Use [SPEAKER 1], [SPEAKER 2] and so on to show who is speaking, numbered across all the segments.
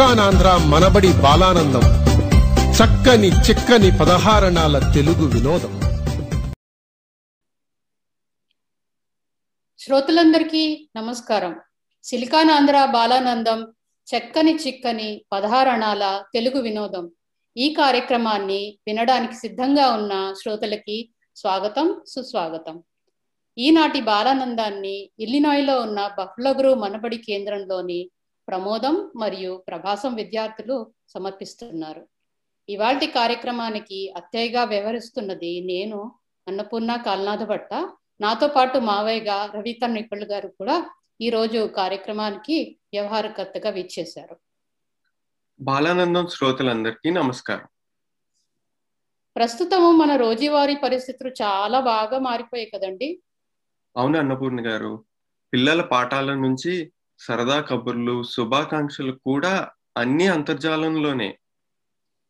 [SPEAKER 1] సిలికానాంధ్ర మనబడి బాలానందం. చక్కని చిక్కని పదహారణాల తెలుగు వినోదం.
[SPEAKER 2] శ్రోతలందరికీ నమస్కారం. సిలికానాంధ్ర బాలానందం చక్కని చిక్కని పదహారణాల తెలుగు వినోదం. ఈ కార్యక్రమాన్ని వినడానికి సిద్ధంగా ఉన్న శ్రోతలకి స్వాగతం సుస్వాగతం. ఈనాటి బాలానందాన్ని ఇల్లినాయ్లో ఉన్న బఫ్లగ్రూ మనబడి కేంద్రంలోని ప్రమోదం మరియు ప్రభాసం విద్యార్థులు సమర్పిస్తున్నారు. ఇవాల్టి కార్యక్రమానికి అత్తయ్యగా వ్యవహరిస్తున్నది నేను అన్నపూర్ణ కాల్నాథ భట్ట. నాతో పాటు మావయ్యగా రవిత నిపుణులు గారు కూడా ఈ రోజు కార్యక్రమానికి వ్యవహారకర్తగా విచ్చేశారు.
[SPEAKER 3] బాలానందం శ్రోతలందరికీ నమస్కారం.
[SPEAKER 2] ప్రస్తుతము మన రోజువారీ పరిస్థితులు చాలా బాగా మారిపోయాయి కదండి.
[SPEAKER 3] అవును అన్నపూర్ణ గారు. పిల్లల పాఠాల నుంచి సరదా కబుర్లు శుభాకాంక్షలు కూడా అన్ని అంతర్జాలంలోనే.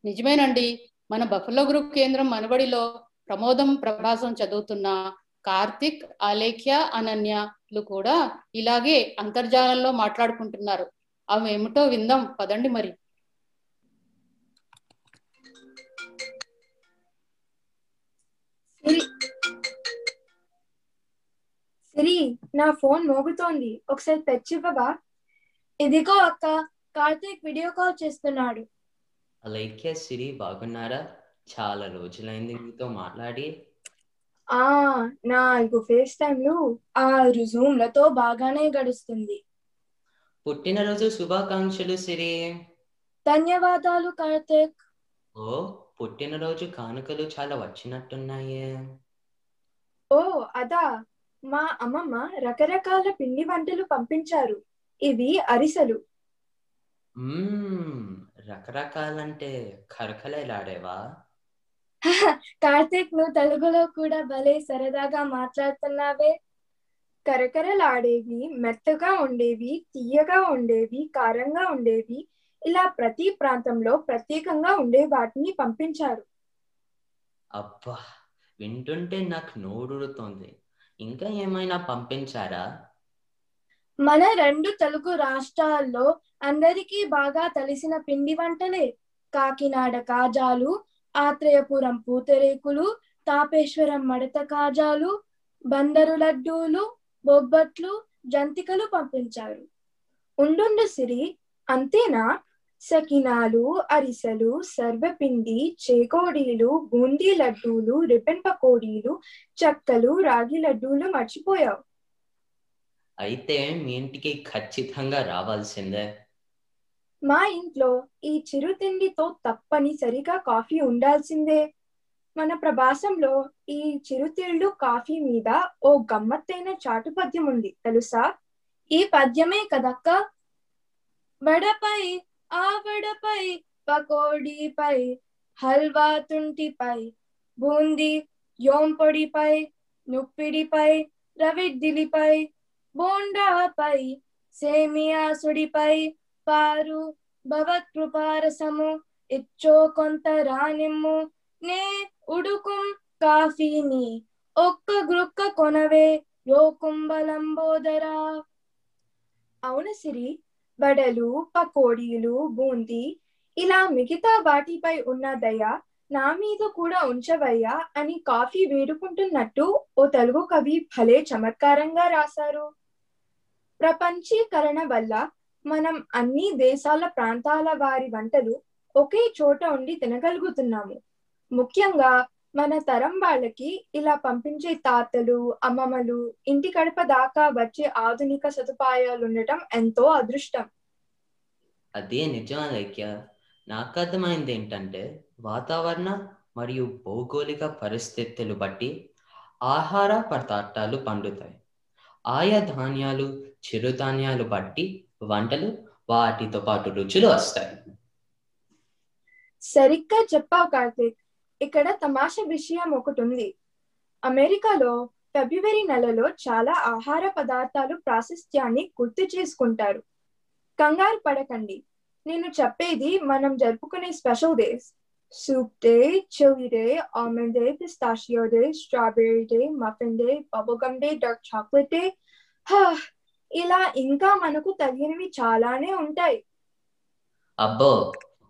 [SPEAKER 2] నిజమేనండి. మన బఫలో గ్రూప్ కేంద్రం మనబడిలో ప్రమోదం ప్రభాసం చదువుతున్న కార్తిక్ అలేఖ్య అనన్యలు కూడా ఇలాగే అంతర్జాలంలో మాట్లాడుకుంటున్నారు. అవి ఏమిటో విందాం. పదండి మరి.
[SPEAKER 4] సిరి నా ఫోన్ మోగుతోంది. ఒకసారి తెచ్చివ్వవా ఇదిగో అక్క కార్తీక్ వీడియో కాల్ చేస్తున్నాడు.
[SPEAKER 5] అలైక్య సిరి బాగున్నారా? చాలా రోజులైంది మీతో మాట్లాడి.
[SPEAKER 4] ఆ నాలుగు ఫేస్ టైంలు ఆరు జూమ్లతో బాగానే గడుస్తుంది.
[SPEAKER 5] పుట్టినరోజు శుభాకాంక్షలు సిరి.
[SPEAKER 4] ధన్యవాదాలు కార్తీక్.
[SPEAKER 5] ఓ పుట్టినరోజు కానుకలు చాలా వచ్చినట్టున్నాయే.
[SPEAKER 4] ఓ అదా? మా అమ్మమ్మ రకరకాల పిండి వంటలు పంపించారు. ఇవి అరిసెలు.
[SPEAKER 5] మ్మ్, రకరకాలంటే కరకలేలాడేవా
[SPEAKER 4] కార్తీక్ నువ్వు తెలుగులో కూడా భలే సరదాగా మాట్లాడుతున్నావే. కరకరలాడేవి మెత్తగా ఉండేవి తీయగా ఉండేవి కారంగా ఉండేవి ఇలా ప్రతి ప్రాంతంలో ప్రత్యేకంగా ఉండే వాటిని పంపించారు.
[SPEAKER 5] అబ్బా వింటుంటే నాకు నోరుడుతోంది ఇంకా ఏమైనా పంపించారా?
[SPEAKER 4] మన రెండు తెలుగు రాష్ట్రాల్లో అందరికీ బాగా తెలిసిన పిండి వంటలే. కాకినాడ కాజాలు ఆత్రేయపురం పూతరేకులు తాపేశ్వరం మడత కాజాలు బందరు లడ్డూలు బొబ్బట్లు జంతికలు పంపించారు. ఉండుండు సిరి అంతేనా? సకినాలు అరిసెలు సర్వపిండి చేకోడీలు బూందీ లడ్డూలు రిబ్బన్ పకోడీలు చెక్కలు రాగి లడ్డూలు మర్చిపోయావు.
[SPEAKER 5] అయితే మీ ఇంటికి ఖచ్చితంగా రావాల్సిందే.
[SPEAKER 4] మా ఇంట్లో ఈ చిరుతిండితో తప్పనిసరిగా కాఫీ ఉండాల్సిందే. మన ప్రభాసంలో ఈ చిరుతిళ్ళు కాఫీ మీద ఓ గమ్మత్తైన చాటు పద్యం ఉంది. తెలుసా? ఈ పద్యమే కదక్క? వడపై ఆవడపై పకోడీపై హల్వా తుంటిపై బూందీ యోంపొడిపై నుప్పిడిపై రవిడ్డిలిపై బోండాపై సేమియా సుడిపై పారు భవత్కృపారసము ఇచ్చో కొంత రానిమ్ము నే ఉడుకుం కాఫీని ఒక్క గ్రుక్క కొనవే యోకుంబలంబోదరా అవును సిరి? వడలు పకోడీలు బూందీ ఇలా మిగతా వాటిపై ఉన్న దయ నా మీద కూడా ఉంచవయ్యా అని కాఫీ వేడుకుంటున్నట్టు ఓ తెలుగు కవి భలే చమత్కారంగా రాశారు. ప్రపంచీకరణ వల్ల మనం అన్ని దేశాల ప్రాంతాల వారి వంటలు ఒకే చోట ఉండి తినగలుగుతున్నాము. ముఖ్యంగా మన తరం వాళ్ళకి ఇలా పంపించే తాతలు అమ్మమ్మలు ఇంటి గడప దాకా వచ్చే ఆధునిక సదుపాయాలు ఉండటం ఎంతో అదృష్టం.
[SPEAKER 5] అదే నిజం అలైక్య నాకు అర్థమైంది ఏంటంటే వాతావరణ మరియు భౌగోళిక పరిస్థితులు బట్టి ఆహార పదార్థాలు పండుతాయి. ఆయా ధాన్యాలు చిరుధాన్యాలు బట్టి వంటలు వాటితో పాటు రుచులు వస్తాయి.
[SPEAKER 4] సరిగ్గా చెప్పావు కార్తీక్. ఇక్కడ తమాషా విషయం ఒకటి ఉంది. అమెరికాలో ఫిబ్రవరి నెలలో చాలా ఆహార పదార్థాలు ప్రాశస్త్యాన్ని గుర్తు చేసుకుంటారు. కంగారు పడకండి. నేను చెప్పేది మనం జరుపుకునే స్పెషల్ డేస్. సూప్ డే చెవి day almond day pistachio day strawberry day muffin day bubblegum day dark chocolate day. ఇలా ఇంకా మనకు తగినవి చాలానే ఉంటాయి.
[SPEAKER 5] అబ్బో!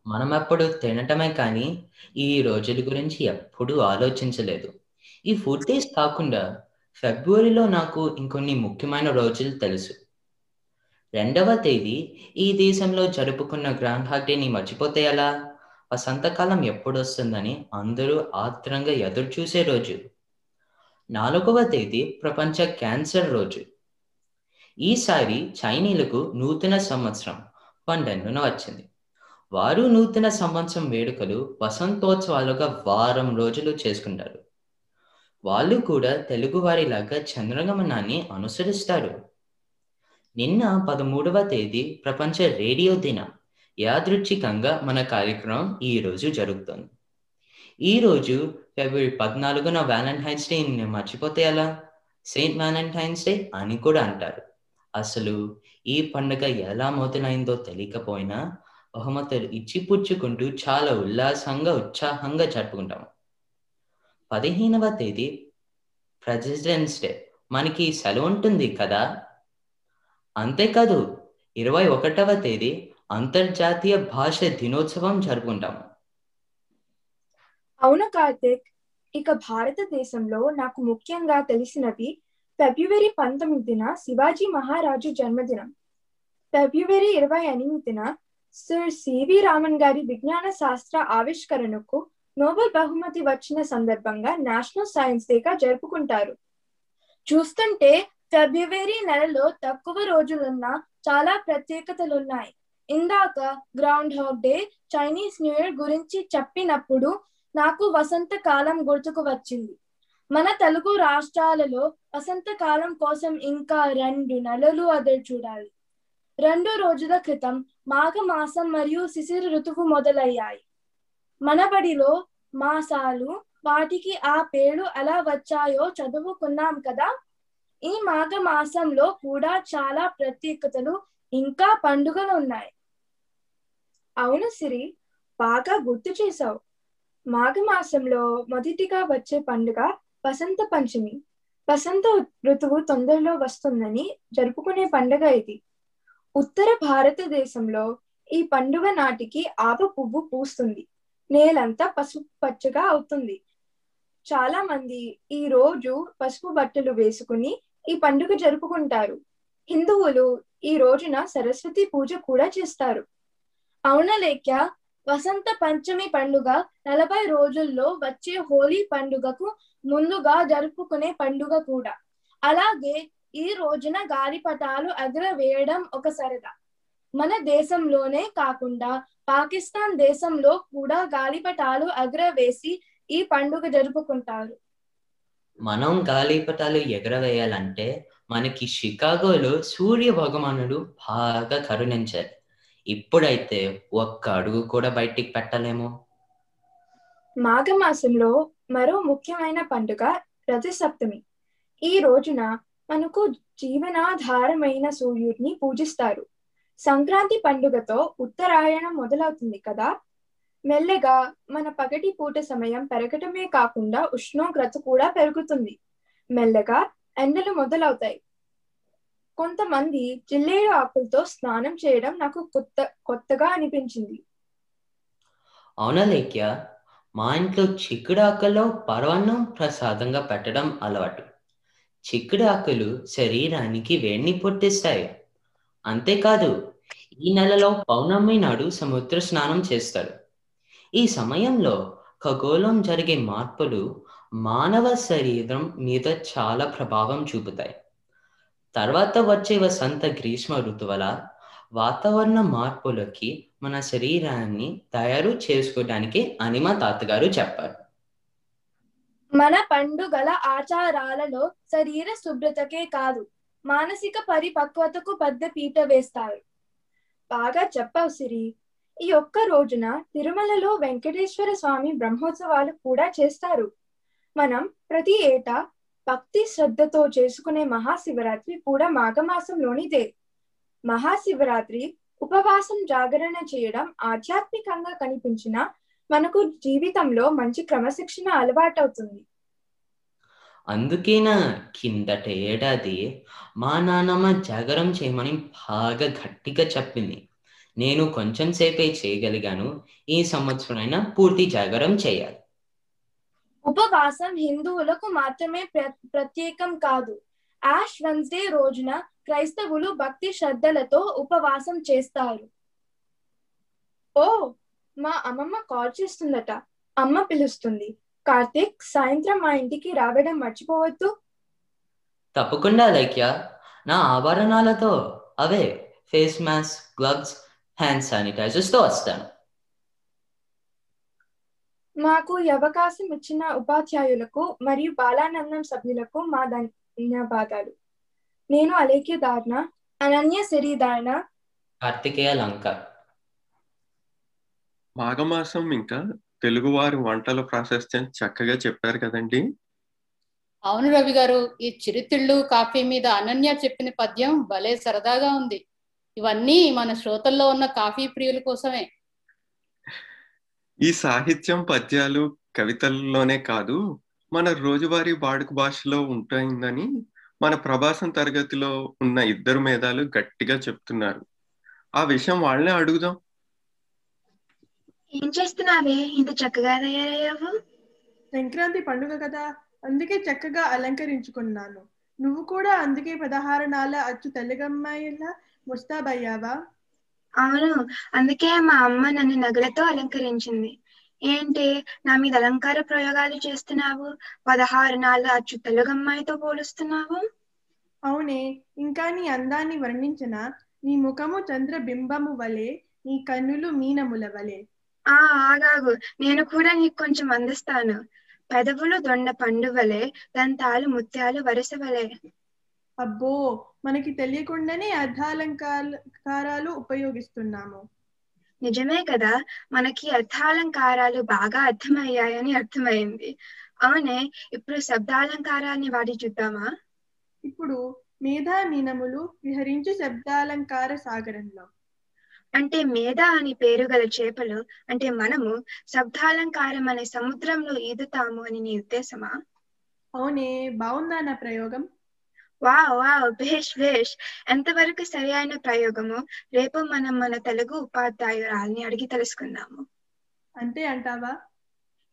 [SPEAKER 5] మనం అప్పుడు తినటమే కానీ ఈ రోజుల గురించి ఎప్పుడూ ఆలోచించలేదు. ఈ ఫుడ్ డేస్ కాకుండా ఫిబ్రవరిలో నాకు ఇంకొన్ని ముఖ్యమైన రోజులు తెలుసు. రెండవ తేదీ ఈ దేశంలో జరుపుకున్న గ్రాండ్ హార్డేని మర్చిపోతే ఎలా? వసంతకాలం ఎప్పుడు వస్తుందని అందరూ ఆత్రంగా ఎదురు చూసే రోజు. నాలుగవ తేదీ ప్రపంచ క్యాన్సర్ రోజు. ఈసారి చైనీలకు నూతన సంవత్సరం పన్నెండున వచ్చింది. వారు నూతన సంవత్సరం వేడుకలు వసంతోత్సవాలుగా వారం రోజులు చేసుకుంటారు. వాళ్ళు కూడా తెలుగువారిలాగా చంద్రగమనాన్ని అనుసరిస్తారు. నిన్న పదమూడవ తేదీ ప్రపంచ రేడియో దినం. యాదృచ్ఛికంగా మన కార్యక్రమం ఈ రోజు జరుగుతుంది. ఈ రోజు ఫిబ్రవరి పద్నాలుగున వ్యాలంటైన్స్ డే మర్చిపోతే ఎలా? సెయింట్ వ్యాలంటైన్స్ డే అని కూడా అంటారు. అసలు ఈ పండుగ ఎలా మొదలైందో తెలియకపోయినా బహుమతులు ఇచ్చి పుచ్చుకుంటూ చాలా ఉల్లాసంగా ఉత్సాహంగా జరుపుకుంటాము. పదిహేనవ తేదీ ప్రెసిడెంట్స్ డే మనకి సెలవు ఉంటుంది కదా? అంతేకాదు ఇరవై ఒకటవ తేదీ అంతర్జాతీయ భాష దినోత్సవం జరుపుకుంటాము.
[SPEAKER 4] అవును కార్తిక్. ఇక భారతదేశంలో నాకు ముఖ్యంగా తెలిసినవి ఫిబ్రవరి పంతొమ్మిదిన శివాజీ మహారాజు జన్మదినం. ఫిబ్రవరి ఇరవై ఎనిమిదిన సర్ సివి రామన్ గారి విజ్ఞాన శాస్త్ర ఆవిష్కరణకు నోబెల్ బహుమతి వచ్చిన సందర్భంగా నేషనల్ సైన్స్ డేగా జరుపుకుంటారు. చూస్తుంటే ఫిబ్రవరి నెలలో తక్కువ రోజులున్న చాలా ప్రత్యేకతలున్నాయి. ఇందాక groundhog day Chinese new year గురించి చెప్పినప్పుడు నాకు వసంత కాలం గుర్తుకు వచ్చింది. మన తెలుగు రాష్ట్రాలలో వసంతకాలం కోసం ఇంకా రెండు నెలలు అదే చూడాలి. రెండు రోజుల క్రితం మాఘ మాసం మరియు శిశిర ఋతువు మొదలయ్యాయి. మనబడిలో మాసాలు వాటికి ఆ పేర్లు ఎలా వచ్చాయో చదువుకున్నాం కదా? ఈ మాఘ మాసంలో కూడా చాలా ప్రత్యేకతలు ఇంకా పండుగలు ఉన్నాయి అవును సిరి బాగా గుర్తు చేశావు. మాఘమాసంలో మొదటిగా వచ్చే పండుగ వసంత పంచమి. వసంత ఋతువు తొందరలో వస్తుందని జరుపుకునే పండుగ ఇది. ఉత్తర భారతదేశంలో ఈ పండుగ నాటికి ఆవ పువ్వు పూస్తుంది. నేలంతా పసుపు పచ్చగా అవుతుంది. చాలా మంది ఈ రోజు పసుపు బట్టలు వేసుకుని ఈ పండుగ జరుపుకుంటారు. హిందువులు ఈ రోజున సరస్వతి పూజ కూడా చేస్తారు. అవునలేఖ్య వసంత పంచమి పండుగ నలభై రోజుల్లో వచ్చే హోలీ పండుగకు ముందుగా జరుపుకునే పండుగ కూడా. అలాగే ఈ రోజున గాలిపటాలు ఎగరవేయడం ఒక సరదా. మన దేశంలోనే కాకుండా పాకిస్తాన్ దేశంలో కూడా గాలిపటాలు ఎగరవేసి ఈ పండుగ జరుపుకుంటారు.
[SPEAKER 5] మనం గాలిపటాలు ఎగరవేయాలంటే మనకి షికాగోలో సూర్య భగవానుడు బాగా కరుణించారు ఇప్పుడైతే ఒక్క అడుగు కూడా బయటికి పెట్టలేము.
[SPEAKER 4] మాఘమాసంలో మరో ముఖ్యమైన పండుగ రథసప్తమి. ఈ రోజున మనకు జీవనాధారమైన సూర్యుడిని పూజిస్తారు. సంక్రాంతి పండుగతో ఉత్తరాయణం మొదలవుతుంది కదా? మెల్లగా మన పగటి పూట సమయం పెరగటమే కాకుండా ఉష్ణోగ్రత కూడా పెరుగుతుంది. మెల్లగా ఎండలు మొదలవుతాయి. కొంతమంది జిల్లేడు ఆకులతో స్నానం చేయడం నాకు కొత్త కొత్తగా అనిపించింది.
[SPEAKER 5] అవునలేక్య మా ఇంట్లో చిక్కుడు ఆకుల్లో పర్వన్నం ప్రసాదంగా పెట్టడం అలవాటు. చిక్కుడు ఆకులు శరీరానికి వేడిని పుట్టిస్తాయి. అంతేకాదు ఈ నెలలో పౌర్ణమి నాడు సముద్ర స్నానం చేస్తారు. ఈ సమయంలో ఖగోళం జరిగే మార్పులు మానవ శరీరం మీద చాలా ప్రభావం చూపుతాయి. తర్వాత వచ్చే వసంత గ్రీష్మ ఋతువుల వాతావరణ మార్పులకి మన శరీరాన్ని తయారు చేసుకోవడానికి అని తాతగారు చెప్పారు.
[SPEAKER 4] మన పండుగల ఆచారాలలో శరీర శుభ్రతకే కాదు మానసిక పరిపక్వతకు పెద్ద పీట వేస్తారు బాగా చెప్పావు సిరి. ఈ ఒక్క రోజున తిరుమలలో వెంకటేశ్వర స్వామి బ్రహ్మోత్సవాలు కూడా చేస్తారు. మనం ప్రతి ఏటా భక్తి శ్రద్ధతో చేసుకునే మహాశివరాత్రి కూడా మాఘమాసంలోనిదే. మహాశివరాత్రి ఉపవాసం జాగరణ చేయడం ఆధ్యాత్మికంగా కనిపించిన మనకు జీవితంలో మంచి క్రమశిక్షణ అలవాటవుతుంది.
[SPEAKER 5] అందుకేనా కిందట ఏడాది మా నాన్నమ్మ జాగరం చేయమని బాగా గట్టిగా చెప్పింది. నేను కొంచెం సేపే చేయగలిగాను. ఈ సంవత్సరైనా పూర్తి జాగరం చేయాలి.
[SPEAKER 4] ఉపవాసం హిందువులకు మాత్రమే ప్ర- ప్రత్యేకం కాదు. యాష్ వెన్స్డే రోజున క్రైస్తవులు భక్తి శ్రద్ధలతో ఉపవాసం చేస్తారు. ఓ మా అమ్మమ్మ కాల్ చేస్తుందట. అమ్మ పిలుస్తుంది. కార్తీక్ సాయంత్రం మా ఇంటికి రావడం మర్చిపోవద్దు.
[SPEAKER 5] తప్పకుండా లైక్య. నా ఆభరణాలతో అవే ఫేస్ మాస్క్ గ్లవ్స్ హ్యాండ్ శానిటైజర్స్తో వస్తాను.
[SPEAKER 4] మాకు అవకాశం ఇచ్చిన ఉపాధ్యాయులకు మరియు బాలానందం సభ్యులకు మా ధన్యవాదాలు. నేను అలేఖ్య ధారణ అనన్య సిరిధారణ
[SPEAKER 5] కార్తికేయ లంక.
[SPEAKER 3] మాఘమాసం ఇంకా తెలుగువారి వంటల ప్రాశస్త్యం చక్కగా చెప్పారు కదండి.
[SPEAKER 2] అవును రవి గారు ఈ చిరుతిళ్ళు కాఫీ మీద అనన్య చెప్పిన పద్యం భలే సరదాగా ఉంది. ఇవన్నీ మన శ్రోతల్లో ఉన్న కాఫీ ప్రియుల కోసమే.
[SPEAKER 3] ఈ సాహిత్యం పద్యాలు కవితల్లోనే కాదు మన రోజువారీ వాడుక భాషలో ఉంటుందని మన ప్రభాసం తరగతిలో ఉన్న ఇద్దరు మేధాలు గట్టిగా చెప్తున్నారు. ఆ విషయం వాళ్ళనే అడుగుదాం.
[SPEAKER 6] ఏం చేస్తున్నావే? ఇంత చక్కగా తయారయ్యావు?
[SPEAKER 7] సంక్రాంతి పండుగ కదా. అందుకే చక్కగా అలంకరించుకున్నాను. నువ్వు కూడా అందుకే పదహారణాల అచ్చు తెలుగమ్మాయిలా ముస్తాబయ్యావా?
[SPEAKER 6] అవును. అందుకే మా అమ్మ నన్ను నగలతో అలంకరించింది. ఏంటి? నా మీద అలంకార ప్రయోగాలు చేస్తున్నావు? పదహారు నాళ్ళ అచ్చు తెలుగమ్మాయితో పోలుస్తున్నావు?
[SPEAKER 7] అవునే. ఇంకా నీ అందాన్ని వర్ణించిన నీ ముఖము చంద్రబింబము వలె నీ కన్నులు మీనముల వలె
[SPEAKER 6] ఆ ఆగాగు. నేను కూడా నీకు కొంచెం అందిస్తాను. పెదవులు దొండ పండు వలె దంతాలు ముత్యాలు వరుస వలె
[SPEAKER 7] అబ్బో మనకి తెలియకుండానే అర్ధాలంకారాలు ఉపయోగిస్తున్నాము.
[SPEAKER 6] నిజమే కదా మనకి అర్థాలంకారాలు బాగా అర్థమయ్యాయని అర్థమైంది. అవునే ఇప్పుడు శబ్దాలంకారాన్ని వాడి చూద్దామా?
[SPEAKER 7] ఇప్పుడు మేధా మీనములు విహరించు శబ్దాలంకార సాగరంలో.
[SPEAKER 6] అంటే మేధ అని పేరు గల చేపలు అంటే మనము శబ్దాలంకారం అనే సముద్రంలో ఈదుతాము అని నీ ఉద్దేశమా?
[SPEAKER 7] అవునే బాగుందా నా ప్రయోగం?
[SPEAKER 6] వావ్ వావ్ భేష్ భేష్ ఎంతవరకు సరి అయిన ప్రయోగము రేపు మనం మన తెలుగు ఉపాధ్యాయురాల్ని అడిగి తెలుసుకుందాము.
[SPEAKER 7] అంతే అంటావా?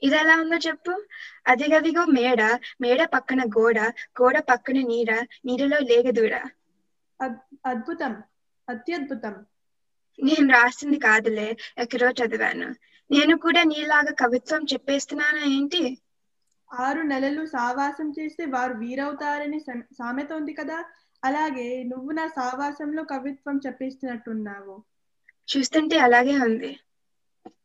[SPEAKER 6] ఇది ఎలా ఉందో చెప్పు. అదిగదిగో మేడ మేడ పక్కన గోడ గోడ పక్కన నీడ నీడలో లేగదూడ.
[SPEAKER 7] అద్భుతం అత్యద్భుతం.
[SPEAKER 6] నేను రాసింది కాదులే ఎక్కడో చదివాను. నేను కూడా నీలాగా కవిత్వం చెప్పేస్తున్నానా ఏంటి?
[SPEAKER 7] ఆరు నెలలు సావాసం చేస్తే వారు వీరవుతారని సామెత ఉంది కదా. అలాగే నువ్వు నా సావాసంలో కవిత్వం చెప్పిస్తున్నట్టున్నావు.
[SPEAKER 6] చూస్తుంటే అలాగే ఉంది.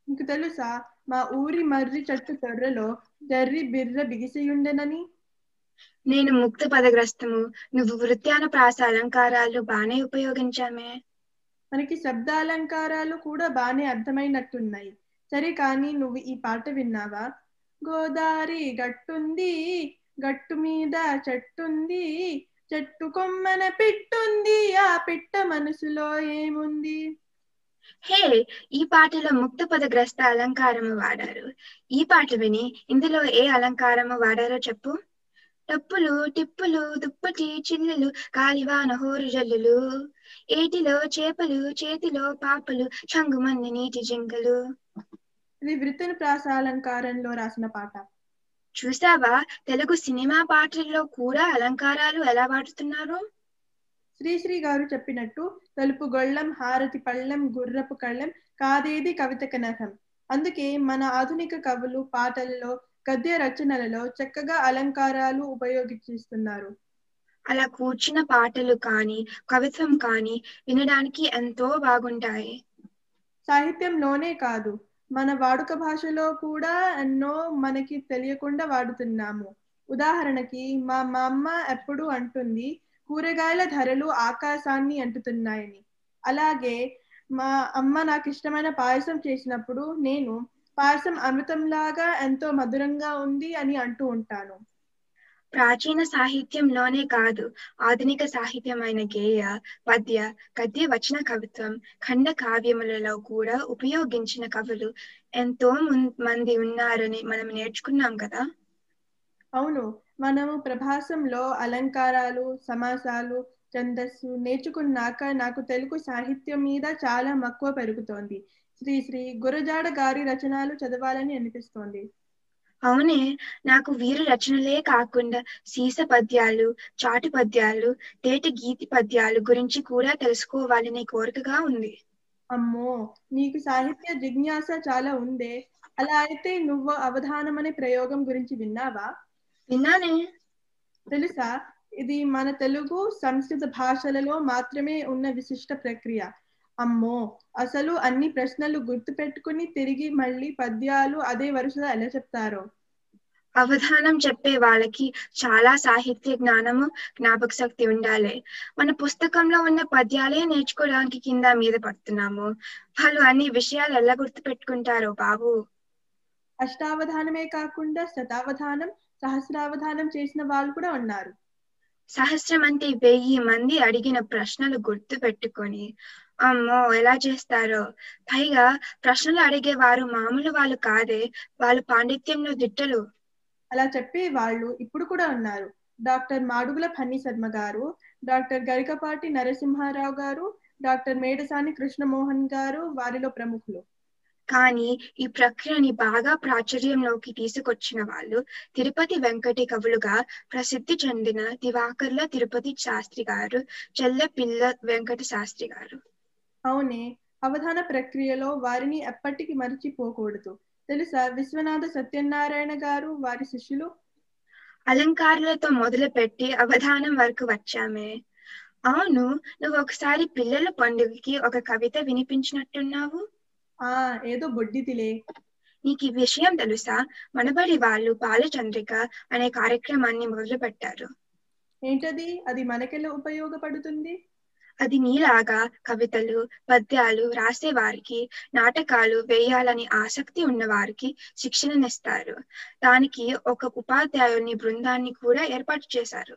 [SPEAKER 7] నీకు తెలుసా మా ఊరి మర్రి చెట్టు తొర్రలో జర్రి బిర్ర బిగిసియుండెనని?
[SPEAKER 6] నేను ముక్త పదగ్రస్తము నువ్వు వృత్యాన ప్రాస అలంకారాలు బానే ఉపయోగించామే.
[SPEAKER 7] మనకి శబ్దాలంకారాలు కూడా బాగానే అర్థమైనట్టున్నాయి. సరే కానీ నువ్వు ఈ పాట విన్నావా? గోదారి గట్టుంది గట్టు మీద చెట్టుంది చెట్టు కొమ్మన పిట్టుంది ఆ పిట్ట మనసులో ఏముంది?
[SPEAKER 6] హే ఈ పాటలో ముక్త పదగ్రస్త అలంకారము వాడారు. ఈ పాట విని ఇందులో ఏ అలంకారము వాడారో చెప్పు. టప్పులు టిప్పులు దుప్పటి చిల్లులు కాలివాన హోరు జల్లులు. ఏటిలో చేపలు చేతిలో పాపలు చంగుమంది నీటి జింకలు
[SPEAKER 7] ఇది వృత్తిని ప్రాసాలంకారంలో రాసిన పాట.
[SPEAKER 6] చూసావా తెలుగు సినిమా పాటల్లో కూడా అలంకారాలు ఎలా వాడుతున్నారు
[SPEAKER 7] శ్రీశ్రీ గారు చెప్పినట్టు తలుపు గొళ్ళం హారతి పళ్ళెం గుర్రపు కళ్ళెం కాదేది కవిత కనహం అందుకే మన ఆధునిక కవులు పాటలలో గద్య రచనలలో చక్కగా అలంకారాలు ఉపయోగిస్తున్నారు.
[SPEAKER 6] అలా కూర్చున్న పాటలు కానీ కవిత్వం కానీ వినడానికి ఎంతో బాగుంటాయి.
[SPEAKER 7] సాహిత్యంలోనే కాదు మన వాడుక భాషలో కూడా ఎన్నో మనకి తెలియకుండా వాడుతున్నాము. ఉదాహరణకి మా మా అమ్మ ఎప్పుడు అంటుంది కూరగాయల ధరలు ఆకాశాన్ని అంటుతున్నాయని. అలాగే మా అమ్మ నాకు ఇష్టమైన పాయసం చేసినప్పుడు నేను పాయసం అమృతంలాగా ఎంతో మధురంగా ఉంది అని అంటూ ఉంటాను.
[SPEAKER 6] ప్రాచీన సాహిత్యంలోనే కాదు ఆధునిక సాహిత్యమైన గేయ పద్య గద్య వచన కవిత్వం ఖండ కావ్యములలో కూడా ఉపయోగించిన కవులు ఎంతో మంది ఉన్నారని మనం నేర్చుకున్నాం కదా?
[SPEAKER 7] అవును. మనము ప్రభాసంలో అలంకారాలు సమాసాలు ఛందస్సు నేర్చుకున్నాక నాకు తెలుగు సాహిత్యం మీద చాలా మక్కువ పెరుగుతోంది. శ్రీ శ్రీ గురజాడ గారి రచనలు చదవాలని అనిపిస్తోంది.
[SPEAKER 6] అవునే నాకు వీరు రచనలే కాకుండా సీస పద్యాలు చాటు పద్యాలు తేటి గీతి పద్యాలు గురించి కూడా తెలుసుకోవాలనే కోరికగా ఉంది.
[SPEAKER 7] అమ్మో నీకు సాహిత్య జిజ్ఞాస చాలా ఉందే. అలా అయితే నువ్వు అవధానం అనే ప్రయోగం గురించి విన్నావా?
[SPEAKER 6] విన్నానే.
[SPEAKER 7] తెలుసా? ఇది మన తెలుగు సంస్కృత భాషలలో మాత్రమే ఉన్న విశిష్ట ప్రక్రియ. అమ్మో అసలు అన్ని ప్రశ్నలు గుర్తు పెట్టుకుని తిరిగి మళ్ళీ పద్యాలు అదే వరుసలో ఎలా చెప్తారో?
[SPEAKER 6] అవధానం చెప్పే వాళ్ళకి చాలా సాహిత్య జ్ఞానము జ్ఞాపక శక్తి ఉండాలి. మన పుస్తకంలో ఉన్న పద్యాలే నేర్చుకోవడానికి కింద మీద పడుతున్నాము. వాళ్ళు అన్ని విషయాలు ఎలా గుర్తు పెట్టుకుంటారో బాబు.
[SPEAKER 7] అష్టావధానమే కాకుండా శతావధానం సహస్రావధానం చేసిన వాళ్ళు కూడా ఉన్నారు.
[SPEAKER 6] సహస్రం అంటే వెయ్యి మంది అడిగిన ప్రశ్నలు గుర్తు పెట్టుకొని అమ్మో ఎలా చేస్తారో? పైగా ప్రశ్నలు అడిగేవారు మామూలు వాళ్ళు కాదే వాళ్ళు పాండిత్యంలో దిట్టలు.
[SPEAKER 7] అలా చెప్పే వాళ్ళు ఇప్పుడు కూడా ఉన్నారు. డాక్టర్ మాడుగుల ఫన్నీ శర్మ గారు డాక్టర్ గరికపాటి నరసింహారావు గారు డాక్టర్ మేడసాని కృష్ణమోహన్ గారు వారిలో ప్రముఖులు.
[SPEAKER 6] కానీ ఈ ప్రక్రియని బాగా ప్రాచుర్యంలోకి తీసుకొచ్చిన వాళ్ళు తిరుపతి వెంకటి కవులుగా ప్రసిద్ధి చెందిన దివాకర్ల తిరుపతి శాస్త్రి గారు చెల్లెపిల్ల వెంకట శాస్త్రి గారు.
[SPEAKER 7] అవునే అవధాన ప్రక్రియలో వారిని ఎప్పటికీ మరిచిపోకూడదు. తెలుసా? విశ్వనాథ సత్యనారాయణ గారు వారి శిష్యులు?
[SPEAKER 6] అలంకారాలతో మొదలుపెట్టి అవధానం వరకు వచ్చామే. అవును నువ్వు ఒకసారి పిల్లల పండుగకి ఒక కవిత వినిపించినట్టున్నావు?
[SPEAKER 7] ఆ ఏదో బొడ్డితిలే.
[SPEAKER 6] నీకు ఈ విషయం తెలుసా? మనబడి వాళ్ళు బాలచంద్రిక అనే కార్యక్రమాన్ని మొదలు పెట్టారు
[SPEAKER 7] ఏంటది? అది మనకెలా ఉపయోగపడుతుంది?
[SPEAKER 6] అది నీలాగా కవితలు పద్యాలు రాసే వారికి నాటకాలు వేయాలని ఆసక్తి ఉన్న వారికి శిక్షణనిస్తారు దానికి ఒక ఉపాధ్యాయుని బృందాన్ని కూడా ఏర్పాటు చేశారు.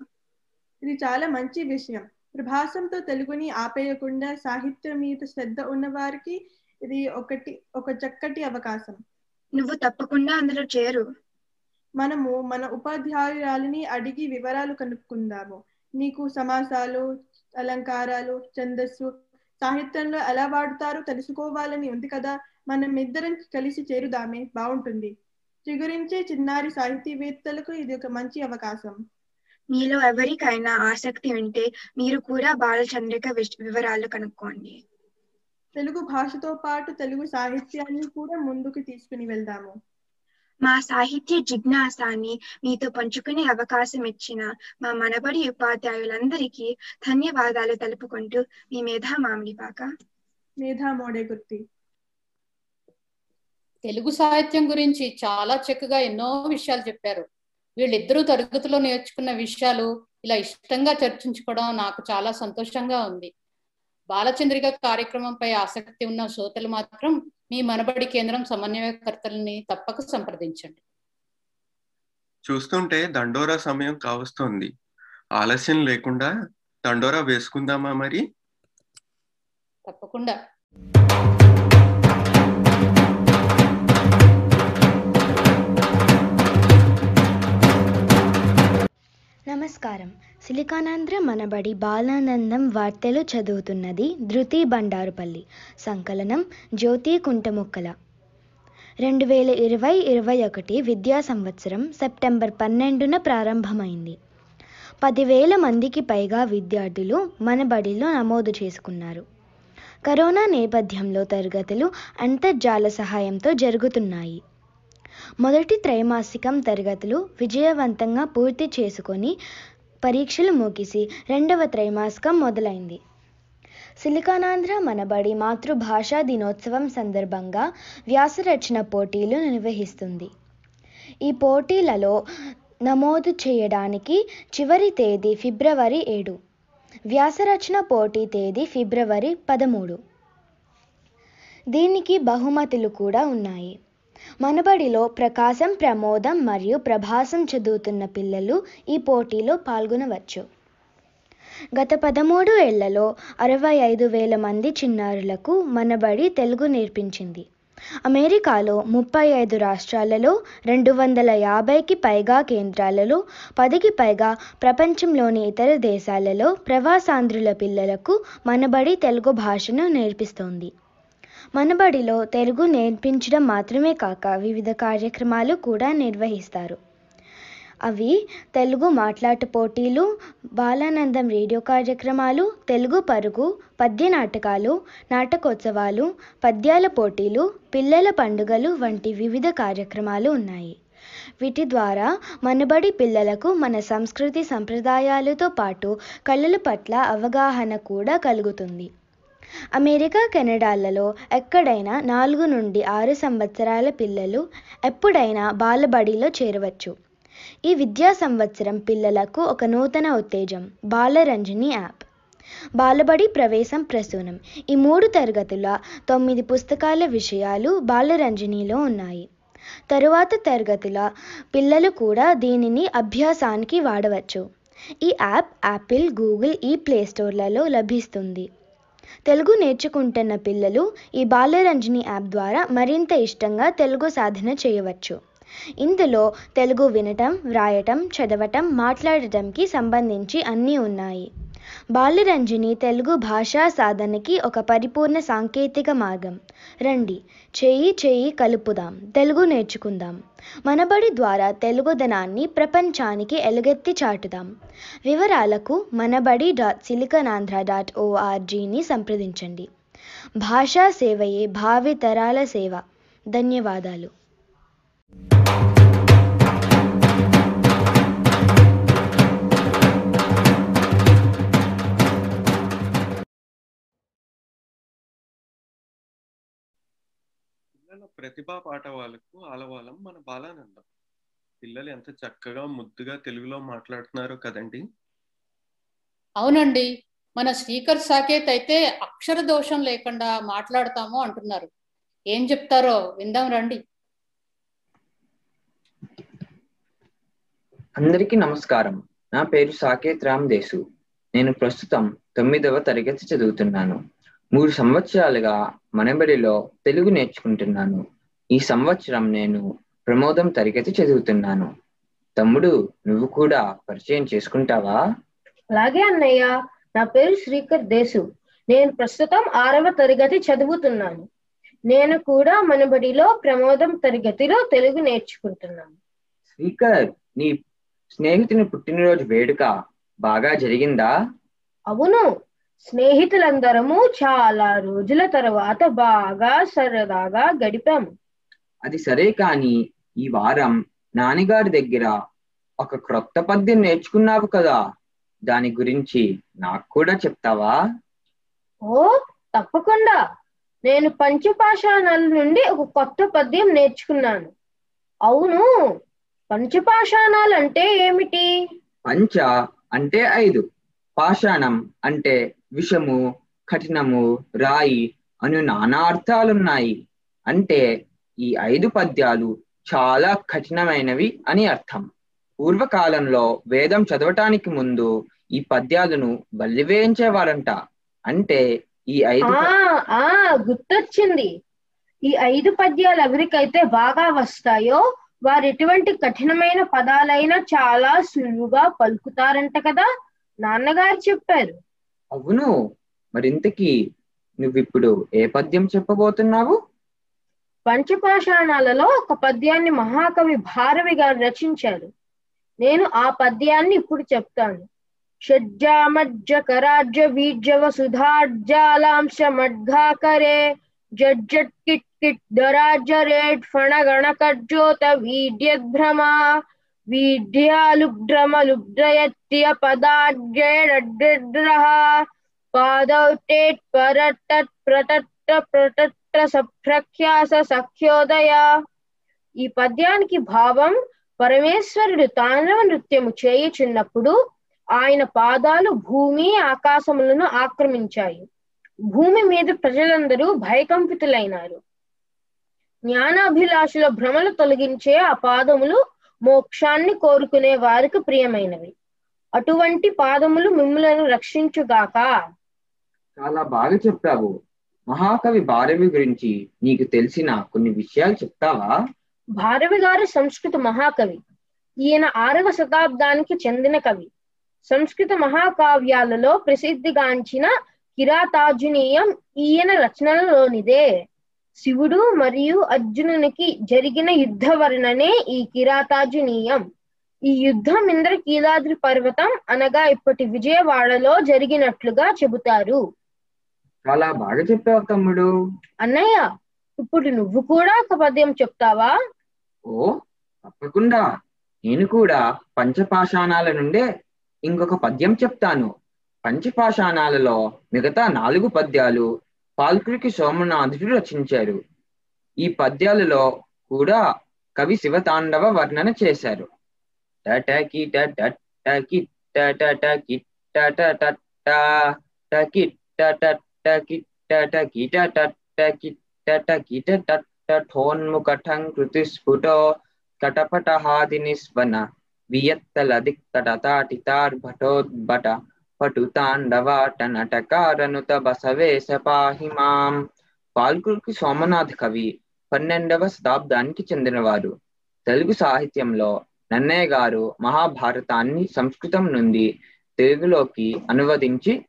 [SPEAKER 7] ఇది చాలా మంచి విషయం. ప్రభాసంతో తెలుగుని ఆపేయకుండా సాహిత్యం మీద శ్రద్ధ ఉన్న వారికి ఇది ఒకటి ఒక చక్కటి అవకాశం.
[SPEAKER 6] నువ్వు తప్పకుండా అందులో చేరు.
[SPEAKER 7] మనము మన ఉపాధ్యాయురాలిని అడిగి వివరాలు కనుక్కుందాము. నీకు సమాసాలు అలంకారాలు ఛందస్సు సాహిత్యంలో ఎలా వాడుతారో తెలుసుకోవాలని ఉంది కదా. మనం ఇద్దరం కలిసి చేరుదామే. బాగుంటుంది చిగురించే చిన్నారి సాహితీవేత్తలకు ఇది ఒక మంచి అవకాశం.
[SPEAKER 6] మీలో ఎవరికైనా ఆసక్తి ఉంటే మీరు కూడా బాలచంద్రిక వివరాలు కనుక్కోండి.
[SPEAKER 7] తెలుగు భాషతో పాటు తెలుగు సాహిత్యాన్ని కూడా ముందుకు తీసుకుని వెళ్దాము.
[SPEAKER 6] మా సాహిత్య జిజ్ఞాసాన్ని మీతో పంచుకునే అవకాశం ఇచ్చిన మా మనబడి ఉపాధ్యాయులందరికీ ధన్యవాదాలు తెలుపుకుంటూ మీ మేధా మామిడిపాక
[SPEAKER 7] మేధా మోడే గుర్తి
[SPEAKER 2] తెలుగు సాహిత్యం గురించి చాలా చక్కగా ఎన్నో విషయాలు చెప్పారు. వీళ్ళిద్దరూ తరగతిలో నేర్చుకున్న విషయాలు ఇలా ఇష్టంగా చర్చించుకోవడం నాకు చాలా సంతోషంగా ఉంది. బాలచంద్రిక కార్యక్రమంపై ఆసక్తి ఉన్న శ్రోతలు మాత్రం మీ మనబడి కేంద్రం సమన్వయకర్తలని తప్పక సంప్రదించండి.
[SPEAKER 3] చూస్తుంటే దండోరా సమయం కావస్తోంది. ఆలస్యం లేకుండా దండోరా వేసుకుందామా మరి?
[SPEAKER 2] తప్పకుండా.
[SPEAKER 8] నమస్కారం. సిలికానాంధ్ర మనబడి బాలానందం వార్తలు చదువుతున్నది ధృతి బండారుపల్లి. సంకలనం జ్యోతి కుంటముక్కల. రెండు వేల ఇరవై ఇరవై ఒకటి విద్యా సంవత్సరం సెప్టెంబర్ పన్నెండున ప్రారంభమైంది. పదివేల మందికి పైగా విద్యార్థులు మన బడిలో నమోదు చేసుకున్నారు. కరోనా నేపథ్యంలో తరగతులు అంతర్జాల సహాయంతో జరుగుతున్నాయి. మొదటి త్రైమాసికం తరగతులు విజయవంతంగా పూర్తి చేసుకొని పరీక్షలు ముగిసి రెండవ త్రైమాసికం మొదలైంది. సిలికానాంధ్ర మనబడి మాతృభాషా దినోత్సవం సందర్భంగా వ్యాసరచన పోటీలు నిర్వహిస్తుంది. ఈ పోటీలలో నమోదు చేయడానికి చివరి తేదీ ఫిబ్రవరి ఏడు వ్యాసరచన పోటీ తేదీ ఫిబ్రవరి పదమూడు. దీనికి బహుమతులు కూడా ఉన్నాయి. మనబడిలో ప్రకాశం ప్రమోదం మరియు ప్రభాసం చదువుతున్న పిల్లలు ఈ పోటీలో పాల్గొనవచ్చు. గత పదమూడు ఏళ్ళలో అరవై ఐదు వేల మంది చిన్నారులకు మనబడి తెలుగు నేర్పించింది. అమెరికాలో ముప్పై ఐదు రాష్ట్రాలలో రెండు వందల యాభైకి పైగా కేంద్రాలలో పదికి పైగా ప్రపంచంలోని ఇతర దేశాలలో ప్రవాసాంధ్రుల పిల్లలకు మనబడి తెలుగు భాషను నేర్పిస్తోంది. మనబడిలో తెలుగు నేర్పించడం మాత్రమే కాక వివిధ కార్యక్రమాలు కూడా నిర్వహిస్తారు. అవి తెలుగు మాట్లాట పోటీలు బాలానందం రేడియో కార్యక్రమాలు తెలుగు పరుగు పద్య నాటకాలు నాటకోత్సవాలు పద్యాల పోటీలు పిల్లల పండుగలు వంటి వివిధ కార్యక్రమాలు ఉన్నాయి. వీటి ద్వారా మనబడి పిల్లలకు మన సంస్కృతి సంప్రదాయాలతో పాటు కళల పట్ల అవగాహన కూడా కలుగుతుంది. అమెరికా కెనడాలలో ఎక్కడైనా నాలుగు నుండి ఆరు సంవత్సరాల పిల్లలు ఎప్పుడైనా బాలబడిలో చేరవచ్చు. ఈ విద్యా సంవత్సరం పిల్లలకు ఒక నూతన ఉత్తేజం బాలరంజని యాప్. బాలబడి ప్రవేశం ప్రసూనం. ఈ మూడు తరగతుల తొమ్మిది పుస్తకాల విషయాలు బాలరంజనిలో ఉన్నాయి. తరువాత తరగతుల పిల్లలు కూడా దీనిని అభ్యాసానికి వాడవచ్చు. ఈ యాప్ యాపిల్ గూగుల్ ఈ ప్లే స్టోర్లలో లభిస్తుంది. తెలుగు నేర్చుకుంటున్న పిల్లలు ఈ బాలరంజని యాప్ ద్వారా మరింత ఇష్టంగా తెలుగు సాధన చేయవచ్చు. ఇందులో తెలుగు వినటం వ్రాయటం చదవటం మాట్లాడటంకి సంబంధించి అన్నీ ఉన్నాయి. బాలరంజని తెలుగు భాషా సాధనకి ఒక పరిపూర్ణ సాంకేతిక మార్గం. రండి చేయి చేయి కలుపుదాం తెలుగు నేర్చుకుందాం. మనబడి ద్వారా తెలుగుదనాన్ని ప్రపంచానికి ఎలుగెత్తి చాటుదాం. వివరాలకు మనబడి డాట్ సిలికనాంధ్ర డాట్ ఓఆర్జీని సంప్రదించండి. భాషా సేవయే భావితరాల సేవ. ధన్యవాదాలు.
[SPEAKER 3] పిల్లల ప్రతిభా పాఠవాలకు ఆలవాలం మన బాలానందం. పిల్లలు ఎంత చక్కగా ముద్దుగా తెలుగులో మాట్లాడుతున్నారో కదండి.
[SPEAKER 2] అవునండి. మన శ్రీకర్ సాకేత్ అయితే అక్షర దోషం లేకుండా మాట్లాడతాము అంటున్నారు. ఏం చెప్తారో విందాం రండి.
[SPEAKER 9] అందరికీ నమస్కారం. నా పేరు సాకేత్ రామ్ దేశు నేను ప్రస్తుతం తొమ్మిదవ తరగతి చదువుతున్నాను. మూడు సంవత్సరాలుగా మనబడిలో తెలుగు నేర్చుకుంటున్నాను. ఈ సంవత్సరం నేను ప్రమోదం తరగతి చదువుతున్నాను. తమ్ముడు నువ్వు కూడా పరిచయం చేసుకుంటావా?
[SPEAKER 10] అలాగే అన్నయ్య. నా పేరు శ్రీకర్ దేశు నేను ప్రస్తుతం ఆరవ తరగతి చదువుతున్నాను. నేను కూడా మనబడిలో ప్రమోదం తరగతిలో తెలుగు నేర్చుకుంటున్నాను.
[SPEAKER 9] శ్రీకర్ నీ స్నేహితుని పుట్టినరోజు వేడుక బాగా జరిగిందా?
[SPEAKER 10] అవును. స్నేహితులందరము చాలా రోజుల తర్వాత బాగా సరదాగా గడిపాము.
[SPEAKER 9] అది సరే కాని ఈ వారం నాన్నగారి దగ్గర ఒక క్రొత్త పద్యం నేర్చుకున్నావు కదా దాని గురించి నాకు కూడా చెప్తావా?
[SPEAKER 10] ఓ తప్పకుండా. నేను పంచపాషాణాల నుండి ఒక కొత్త పద్యం నేర్చుకున్నాను. అవును పంచపాషాణాలు అంటే ఏమిటి?
[SPEAKER 9] పంచ అంటే ఐదు. పాషాణం అంటే విషము కఠినము రాయి అను నానా అర్థాలున్నాయి. అంటే ఈ ఐదు పద్యాలు చాలా కఠినమైనవి అని అర్థం. పూర్వకాలంలో వేదం చదవటానికి ముందు ఈ పద్యాలను బల్లివేయించేవారంట అంటే ఈ ఐదు
[SPEAKER 10] ఆ గుర్తొచ్చింది. ఈ ఐదు పద్యాలు ఎవరికైతే బాగా వస్తాయో వారు ఎటువంటి కఠినమైన పదాలైనా చాలా సులువుగా పలుకుతారంట కదా. నాన్నగారు చెప్పారు.
[SPEAKER 9] అవును. మరింతకీ నువ్విప్పుడు ఏ పద్యం చెప్పబోతున్నావు?
[SPEAKER 10] పంచపాషాణాలలో ఒక పద్యాన్ని మహాకవి భారవి గారు రచించారు. నేను ఆ పద్యాన్ని ఇప్పుడు చెప్తాను. షడ్జామజ్జ కరాజ్య వీర్జవ సుధార్జాలాంశ మడ్ఘాకరే జడ్జట్ కిట్ కిట్ దరాజ్య రేట్ ఫణగణ కజ్జోత వీడ్యద్భ్రమా వీడ్యాలుబ్డ్రమలుబ్డ్రయత్య పదాడ్యడ్రహ పాదౌ టేట్ పరటట్ ప్రటట్ట ప్రటట్ట సప్రఖ్యాస సఖ్యోదయ ఈ పద్యానికి భావం పరమేశ్వరుడు తాండవ నృత్యము చేయుచున్నప్పుడు ఆయన పాదాలు భూమి ఆకాశములను ఆక్రమించాయి. భూమి మీద ప్రజలందరూ భయకంపితులైనారు. జ్ఞానాభిలాషుల భ్రమలు తొలగించే ఆ పాదములు మోక్షాన్ని కోరుకునే వారికి ప్రియమైనవి. అటువంటి పాదములు మిమ్ములను రక్షించుగాక.
[SPEAKER 9] చాలా బాగా చెప్పావు. మహాకవి భారవి గురించి నీకు తెలిసిన కొన్ని విషయాలు చెప్తావా?
[SPEAKER 10] భారవి గారు సంస్కృత మహాకవి. ఈయన ఆరవ శతాబ్దానికి చెందిన కవి. సంస్కృత మహాకావ్యాలలో ప్రసిద్ధిగాంచిన కిరాతార్జునీయం ఈయన రచనలలోనిదే. శివుడు మరియు అర్జునునికి జరిగిన యుద్ధ వర్ణనే ఈ కిరాతార్జునీయం. ఈ యుద్ధం ఇంద్రకీలాద్రి పర్వతం అనగా ఇప్పటి విజయవాడలో జరిగినట్లుగా చెబుతారు.
[SPEAKER 9] చాలా బాగా చెప్పావు తమ్ముడు.
[SPEAKER 10] అన్నయ్య ఇప్పుడు నువ్వు కూడా ఒక పద్యం చెప్తావా?
[SPEAKER 9] ఓ తప్పకుండా. నేను కూడా పంచపాషాణాల నుండే ఇంకొక పద్యం చెప్తాను. పంచపాషాణాలలో మిగతా నాలుగు పద్యాలు పాల్కురికి సోమనాథుడు రచించారు ఈ పద్యాలలో కూడా కవి శివతాండవ వర్ణన చేశారు టటకి టటకి టటకి టటకి టటకి టటకి టటకి టటకి టటోన్ముఖటం కృతి స్ఫుటో కటపటహాది నిస్వన వియత్తలదిక్కటతాటితార్భటోద్భట పటుతాండవాటనటకారనుత బసవేశ పాహి మాం. పాల్కురికి సోమనాథ్ కవి పన్నెండవ శతాబ్దానికి చెందినవారు. తెలుగు సాహిత్యంలో నన్నయ్య గారు మహాభారతాన్ని సంస్కృతం నుండి తెలుగులోకి అనువదించి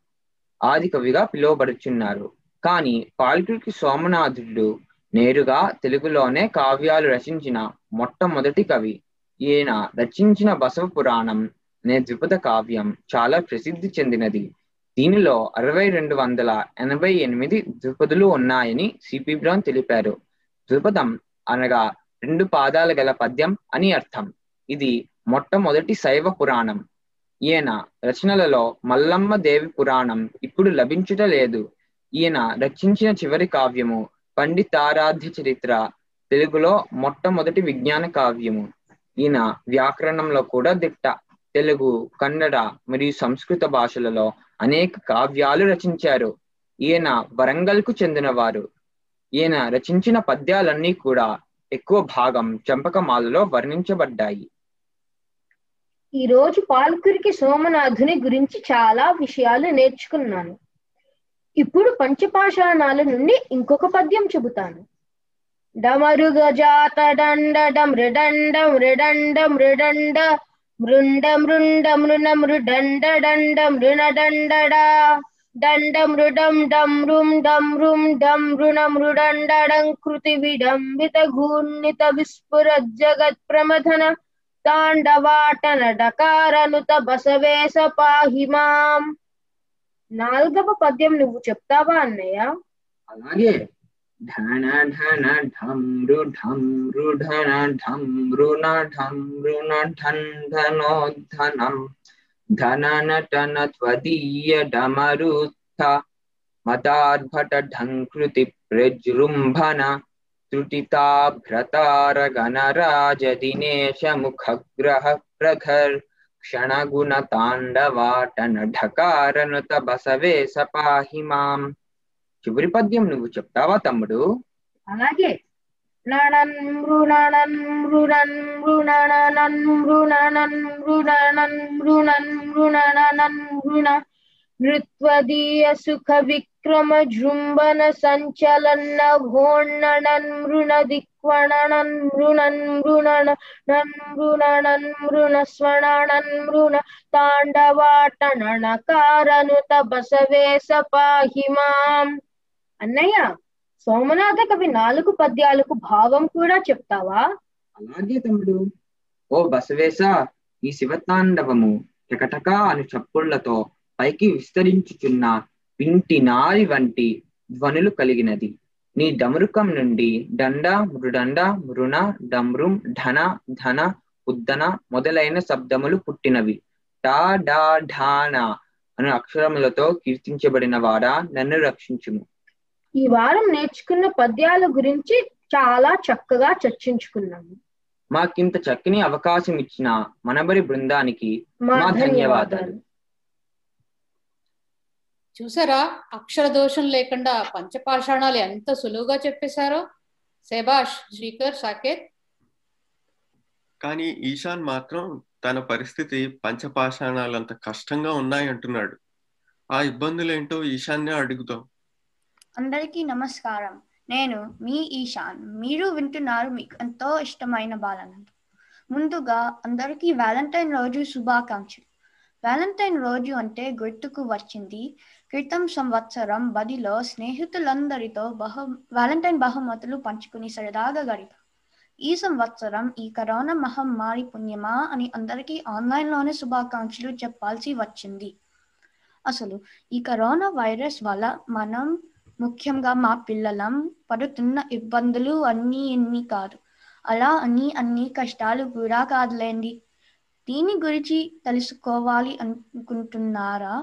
[SPEAKER 9] ఆది కవిగా పిలువబడుచున్నారు. కానీ పాల్కురికి సోమనాథుడు నేరుగా తెలుగులోనే కావ్యాలు రచించిన మొట్టమొదటి కవి. ఈయన రచించిన బసవ పురాణం అనే ద్విపద కావ్యం చాలా ప్రసిద్ధి చెందినది. దీనిలో అరవై రెండు వందల ఎనభై ఎనిమిది ద్విపదులు ఉన్నాయని సిపి బ్రౌన్ తెలిపారు. ద్విపదం అనగా రెండు పాదాల గల పద్యం అని అర్థం. ఇది మొట్టమొదటి శైవ పురాణం. ఈయన రచనలలో మల్లమ్మ దేవి పురాణం ఇప్పుడు లభించుట లేదు. ఈయన రచించిన చివరి కావ్యము పండితారాధ్య చరిత్ర తెలుగులో మొట్టమొదటి విజ్ఞాన కావ్యము. ఈయన వ్యాకరణంలో కూడా దిట్ట. తెలుగు కన్నడ మరియు సంస్కృత భాషలలో అనేక కావ్యాలు రచించారు. ఈయన వరంగల్కు చెందినవారు. ఈయన రచించిన పద్యాలన్నీ కూడా ఎక్కువ భాగం చంపకమాలలో వర్ణించబడ్డాయి.
[SPEAKER 10] ఈ రోజు పాల్కురికి సోమనాథుని గురించి చాలా విషయాలు నేర్చుకున్నాను. ఇప్పుడు పంచపాషాణాల నుండి ఇంకొక పద్యం చెబుతాను. డమరుగ జాత డండ రిడండం రిడండం రిడండ మృండ మృండ మృణ మృడండ దండ మృణ దండడా దండ మృడం డం రుం డం రుం డం మృణ మృడండడం కృతి విడంబిత గూర్ణిత విస్ఫుర జగత్ ప్రమథన తాండవాటన డకారనుత బసవేశ పాహి మాం. నాలుగవ పద్యం నువ్వు చెప్తావా అన్నయ్య?
[SPEAKER 9] అలాగే. ढनढनढं रुढं रुढनढं रुणढं रुणढं धनोद्धनं धननटनत्वदीयडमरुत्थ मदाद्भटढं कृति प्रजृम्भन त्रुटिताभ्रतारगणराजदिनेशमुखग्रह प्रखर् क्षणगुणताण्डवाटनढकारनुत बसवे सपाहि माम् చివరి పద్యం నువ్వు చెప్తావా తమ్ముడు?
[SPEAKER 10] అలాగే. నణన్ మృణణన్ మృణన్ మృణణనన్ మృణణన్ మృణణన్ మృణన్ మృణణనన్ మృణ నృత్వదీయ సుఖ విక్రమ జృంభన సంచలన్న ఘోణణన్ మృణ దిక్వణణన్ మృణన్ మృణణ నన్ మృణణన్ మృణ స్వణణన్ మృణ తాండవాటణణకారనుత బసవేస పాహి మాం. అన్నయ్య సోమనాథ కవి నాలుగు పద్యాలకు భావం కూడా చెప్తావా?
[SPEAKER 9] అలాగే తమ్ముడు. ఓ బసవేశ ఈ శివతాండవము టకటక అను చప్పుళ్ళతో పైకి విస్తరించుచున్న వింటి నారి వంటి ధ్వనులు కలిగినది. నీ డమరుకం నుండి దండ మృడండ మృణ డమ్రుం ఢన ధన ఉద్దన మొదలైన శబ్దములు పుట్టినవి. టా డా ఢాన అను అక్షరములతో కీర్తించబడిన వాడా నన్ను రక్షించుము.
[SPEAKER 10] ఈ వారం నేర్చుకున్న పద్యాల గురించి చాలా చక్కగా చర్చించుకున్నాము.
[SPEAKER 9] మాకింత చక్కని అవకాశం ఇచ్చిన మనబరి బృందానికి
[SPEAKER 10] మా
[SPEAKER 9] ధన్యవాదాలు.
[SPEAKER 10] ధన్యవాదాలు.
[SPEAKER 2] చూసారా? అక్షర దోషం లేకుండా పంచపాషాణాలు ఎంత సులువుగా చెప్పేశారో? శభాష్ శ్రీకర్ సాకేత్.
[SPEAKER 3] కానీ ఈశాన్ మాత్రం తన పరిస్థితి పంచపాషాణాలంత కష్టంగా ఉన్నాయంటున్నాడు. ఆ ఇబ్బందులేంటో ఈశాన్నే అడుగుదాం.
[SPEAKER 11] అందరికీ నమస్కారం. నేను మీ ఈశాన్. మీరు వింటున్నారు మీకు ఎంతో ఇష్టమైన బాలనంద ముందుగా అందరికీ వ్యాలంటైన్ రోజు శుభాకాంక్షలు. వ్యాలంటైన్ రోజు అంటే గుర్తుకు వచ్చింది. క్రితం సంవత్సరం బదిలో స్నేహితులందరితో బహు వ్యాలంటైన్ బహుమతులు పంచుకుని సరదాగా గడిపాం. ఈ సంవత్సరం ఈ కరోనా మహమ్మారి పుణ్యమా అని అందరికీ ఆన్లైన్లోనే శుభాకాంక్షలు చెప్పాల్సి వచ్చింది. అసలు ఈ కరోనా వైరస్ వల్ల మనం ముఖ్యంగా మా పిల్లలం పడుతున్న ఇబ్బందులు అన్నీ ఎన్ని కాదు. అలా అని అన్ని కష్టాలు కూడా కాదులేండి. దీని గురించి తెలుసుకోవాలి అనుకుంటున్నారా?